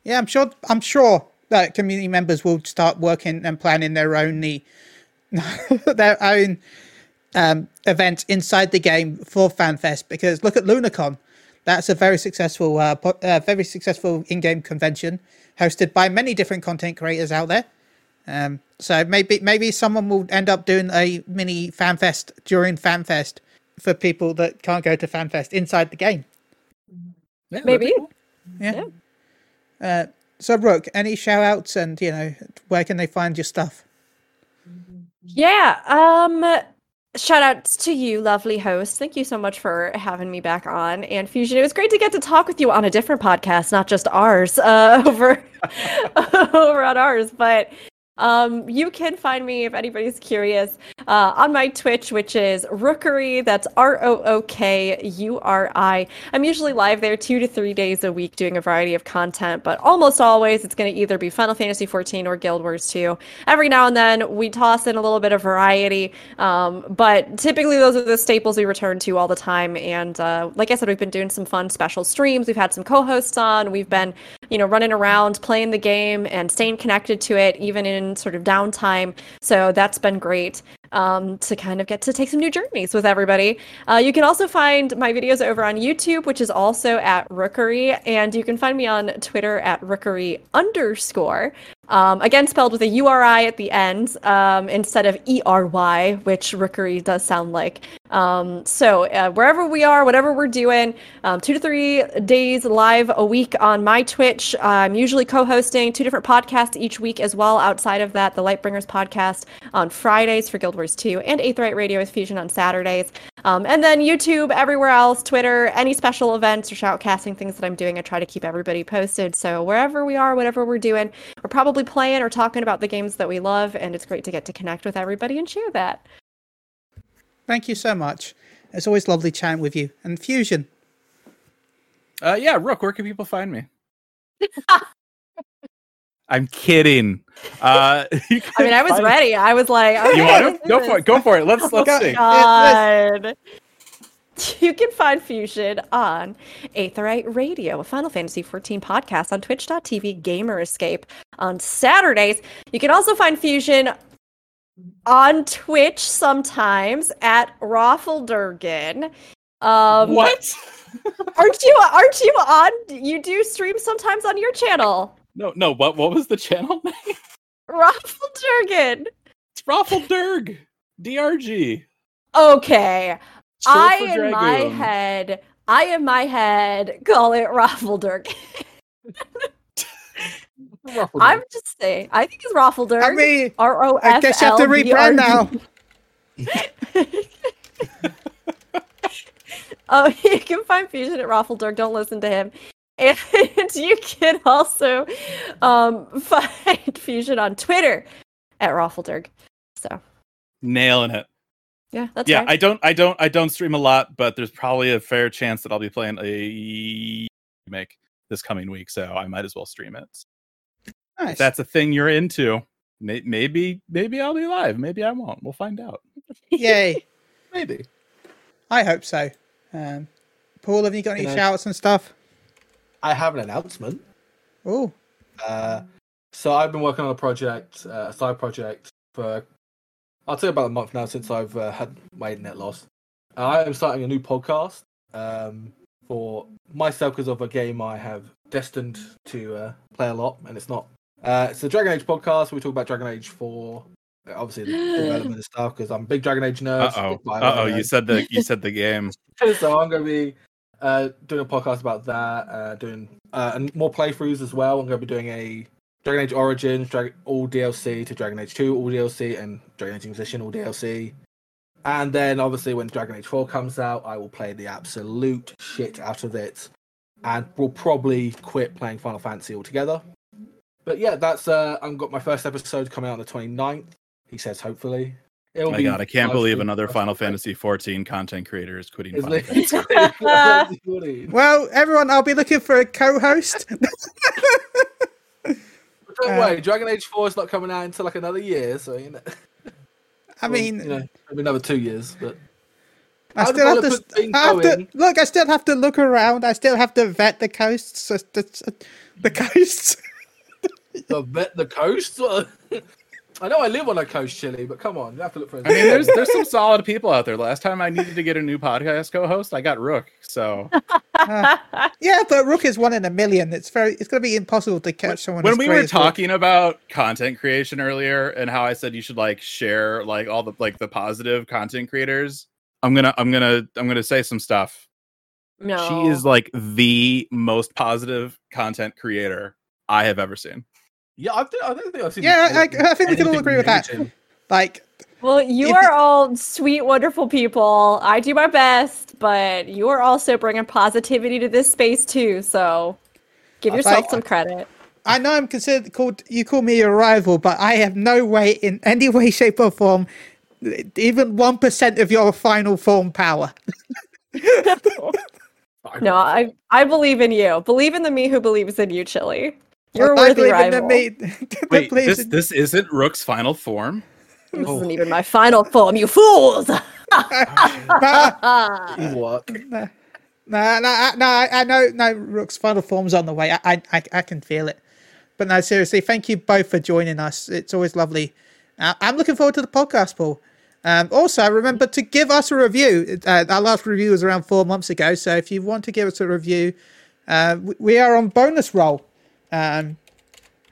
Yeah, I'm sure. I'm sure that community members will start working and planning their own the, their own um, events inside the game for FanFest. Because look at Lunacon, that's a very successful, uh, po- uh, very successful in-game convention hosted by many different content creators out there. Um, so maybe maybe someone will end up doing a mini FanFest during FanFest for people that can't go to FanFest inside the game. Yeah, Maybe. cool. Yeah. Uh, so, Rook, any shout outs and, you know, where can they find your stuff? Yeah. Um shout outs to you, lovely host. Thank you so much for having me back on. And Fusion, it was great to get to talk with you on a different podcast, not just ours, uh over over on ours. But um you can find me if anybody's curious uh on my Twitch, which is Rookuri. That's R-O-O-K-U-R-I. I'm usually live there two to three days a week doing a variety of content, but almost always it's gonna either be Final Fantasy 14 or Guild Wars 2 every now and then we toss in a little bit of variety um, but typically those are the staples we return to all the time and uh, like i said we've been doing some fun special streams we've had some co-hosts on we've been you know running around playing the game and staying connected to it even in sort of downtime so that's been great um, to kind of get to take some new journeys with everybody. Uh, you can also find my videos over on YouTube, which is also at Rookuri, and you can find me on Twitter at Rookuri underscore. Um, again, spelled with a URI at the end um, instead of ERY, which Rookery does sound like. Um, so, uh, wherever we are, whatever we're doing, um, two to three days live a week on my Twitch. I'm usually co hosting two different podcasts each week as well. Outside of that, the Lightbringers podcast on Fridays for Guild Wars 2 and Aetheryte Radio with Fusion on Saturdays. Um, and then YouTube, everywhere else, Twitter, any special events or shoutcasting things that I'm doing, I try to keep everybody posted. So, wherever we are, whatever we're doing, we're probably playing or talking about the games that we love. And it's great to get to connect with everybody and share that. Thank you so much. It's always lovely chatting with you. And Fusion, Uh, yeah, Rook, where can people find me? I'm kidding. Uh, I mean, I was can find- ready. I was like, okay, You want to go this. for it? Go for it. Let's let's Go- see. God. You can find Fusion on Aetheryte Radio, a Final Fantasy XIV podcast on twitch.tv Gamer Escape on Saturdays. You can also find Fusion on Twitch sometimes at Raffledurgan. Um, What? Aren't you? Aren't you on? You do stream sometimes on your channel, No, no. What? What was the channel name? Raffledurgan. It's Raffle Durg. DRG. Okay. Short I for in my head, I in my head call it Raffledurk. Ruffled I'm just saying. I think it's Raffledurk. I mean, R O I F guess you have to rebrand now. Oh, you can find Fusion at Raffledurk. Don't listen to him. And you can also um, find Fusion on Twitter at Raffledurk. So Nailing it. yeah, that's yeah, right. I don't, I don't, I don't stream a lot, but there's probably a fair chance that I'll be playing a remake this coming week, so I might as well stream it. Nice. If that's a thing you're into, may- maybe, maybe I'll be live. Maybe I won't. We'll find out. Yay. Maybe. I hope so. Um, Paul, have you got any You know- shouts and stuff? I have an announcement. Oh, Uh, so I've been working on a project, uh, a side project for I'll tell you about a month now since I've uh, had my internet loss. I am starting a new podcast um, for myself because of a game I have destined to uh, play a lot, and it's not. Uh, it's a Dragon Age podcast. We talk about Dragon Age 4, obviously the development and stuff, because I'm a big Dragon Age Uh nerd. oh. Uh oh. You said the, you said the game. so I'm going to be uh, doing a podcast about that, uh, doing uh, and more playthroughs as well. I'm going to be doing a Dragon Age Origins, all DLC to Dragon Age 2, all DLC, and Dragon Age Inquisition, all DLC. And then obviously when Dragon Age 4 comes out, I will play the absolute shit out of it, and will probably quit playing Final Fantasy altogether. But yeah, that's uh, I've got my first episode coming out on the 29th. He says hopefully. It'll Oh my be god, I can't believe another Final Fantasy 14 content creator is quitting Final well, everyone, I'll be looking for a co-host. Don't Uh, worry, Dragon Age 4 is not coming out until like another year, so you know. I well, mean, you know, maybe another two years, but I still have wanna to. put things I have to look. I still have to look around. I still have to vet the coasts. uh, The, the coasts. the vet the coast. I know I live on a coast, Chile, but come on, you have to look for. I mean, there's there's some solid people out there. Last time I needed to get a new podcast co-host, I got Rook. So Uh, yeah, but Rook is one in a million. It's very. It's going to be impossible to catch someone. when as we great were as Rook. talking about content creation earlier and how I said you should like share like all the like the positive content creators, I'm gonna I'm gonna I'm gonna say some stuff. no. She is like the most positive content creator I have ever seen. Yeah, I, think, I don't think I've seen. Yeah, I- I think we can all agree with that. like Well, you If are it- all sweet, wonderful people. I do my best, but you are also bringing positivity to this space too. So give yourself think- some credit. I know I'm considered called. You call me a rival, but I have no way in any way, shape, or form, even one percent of your final form power. No, I I believe in you. Believe in the me who believes in you, Chili. You're a I worthy believe the rival. me Wait, believes this in- this isn't Rook's final form. This Oh. isn't even my final form, you fools! Nah. Evil work. nah, nah, nah, nah, I I know. No, Rook's final form's on the way. I, I, I, I can feel it. But no, seriously, thank you both for joining us. It's always lovely. Uh, I'm looking forward to the podcast, Paul. Um, also, remember to give us a review. Uh, our last review was around four months ago, so if you want to give us a review, uh, we- we are on bonus roll. Um,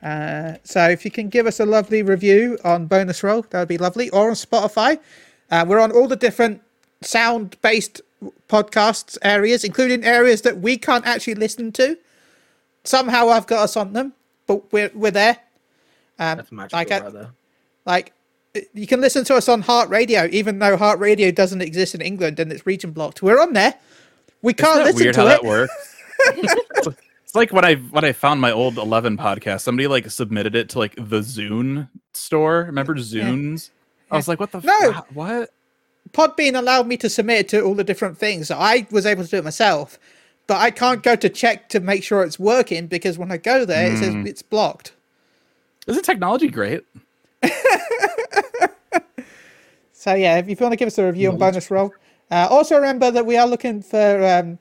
uh, so if you can give us a lovely review on bonus roll, that would be lovely. Or on Spotify, uh, we're on all the different sound-based podcasts areas, including areas that we can't actually listen to. Somehow I've got us on them, but we're we're there. Um, That's magical like right there. like you can listen to us on Heart Radio, even though Heart Radio doesn't exist in England and it's region blocked. We're on there. We can't listen weird to how it. that works? it's like when I when I found my old Eleven podcast. Somebody like submitted it to like the Zune store. Remember Zunes? I was like, what the f- No. wha- what? Podbean allowed me to submit it to all the different things. So I was able to do it myself, but I can't go to check to make sure it's working because when I go there, it says Mm. it's blocked. Isn't technology great? So yeah, if you want to give us a review on bonus roll, uh, also remember that we are looking for. Um,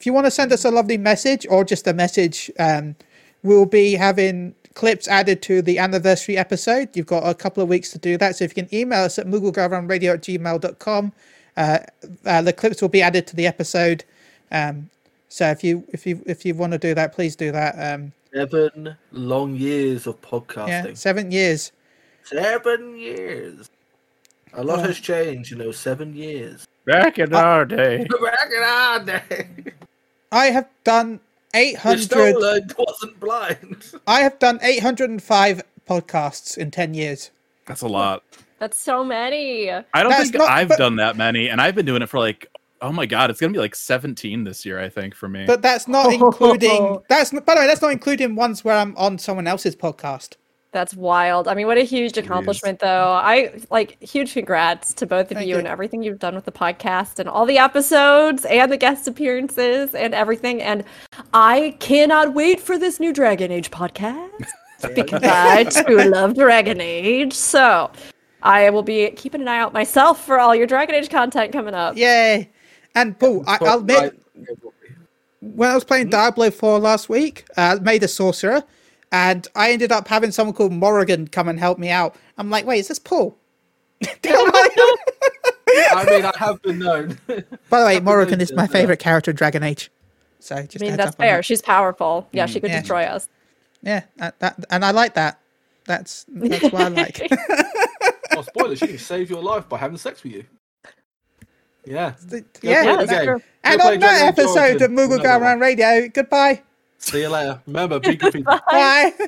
if you want to send us a lovely message or just a message, um, we'll be having clips added to the anniversary episode. You've got a couple of weeks to do that. So if you can email us at mooglegoroundradio at gmail.com, uh, uh, the clips will be added to the episode. Um, so if you if you if you want to do that, please do that. Um, Seven long years of podcasting. yeah, podcasting. seven years. Seven years. A lot Oh. has changed in those seven years. Back in our day. Back in our day, I have done 800. stolen wasn't blind. I have done 805 podcasts in 10 years. That's a lot. That's so many. I don't That's think not- I've but- done that many, and I've been doing it for like, oh my god, it's gonna be like 17 this year, I think, for me. But that's not including. That's by the way, that's not including ones where I'm on someone else's podcast. That's wild. I mean, what a huge accomplishment, though. I like huge congrats to both of Thank you, you. and everything you've done with the podcast and all the episodes and the guest appearances and everything. And I cannot wait for this new Dragon Age podcast because I too love Dragon Age. So I will be keeping an eye out myself for all your Dragon Age content coming up. Yay! And Paul, I, I'll admit, when I was playing Diablo 4 last week, uh, I made a sorcerer, and I ended up having someone called Morrigan come and help me out. I'm like, wait, is this Paul? I mean, I have been known. By the way, Morrigan is my Noted, favorite character in Dragon Age. So just I mean, a heads that's fair. that. She's powerful. Yeah, mm, she could Yeah. destroy us. Yeah, that, that, and I like that. That's that's what I like. oh, spoiler! She can save your life by having sex with you. Yeah. yeah. Yeah, the that's game. true. And Go play on that episode Origin. of Moogle Another Go. Around Radio, goodbye. See you later. Remember, be graffiti. Bye.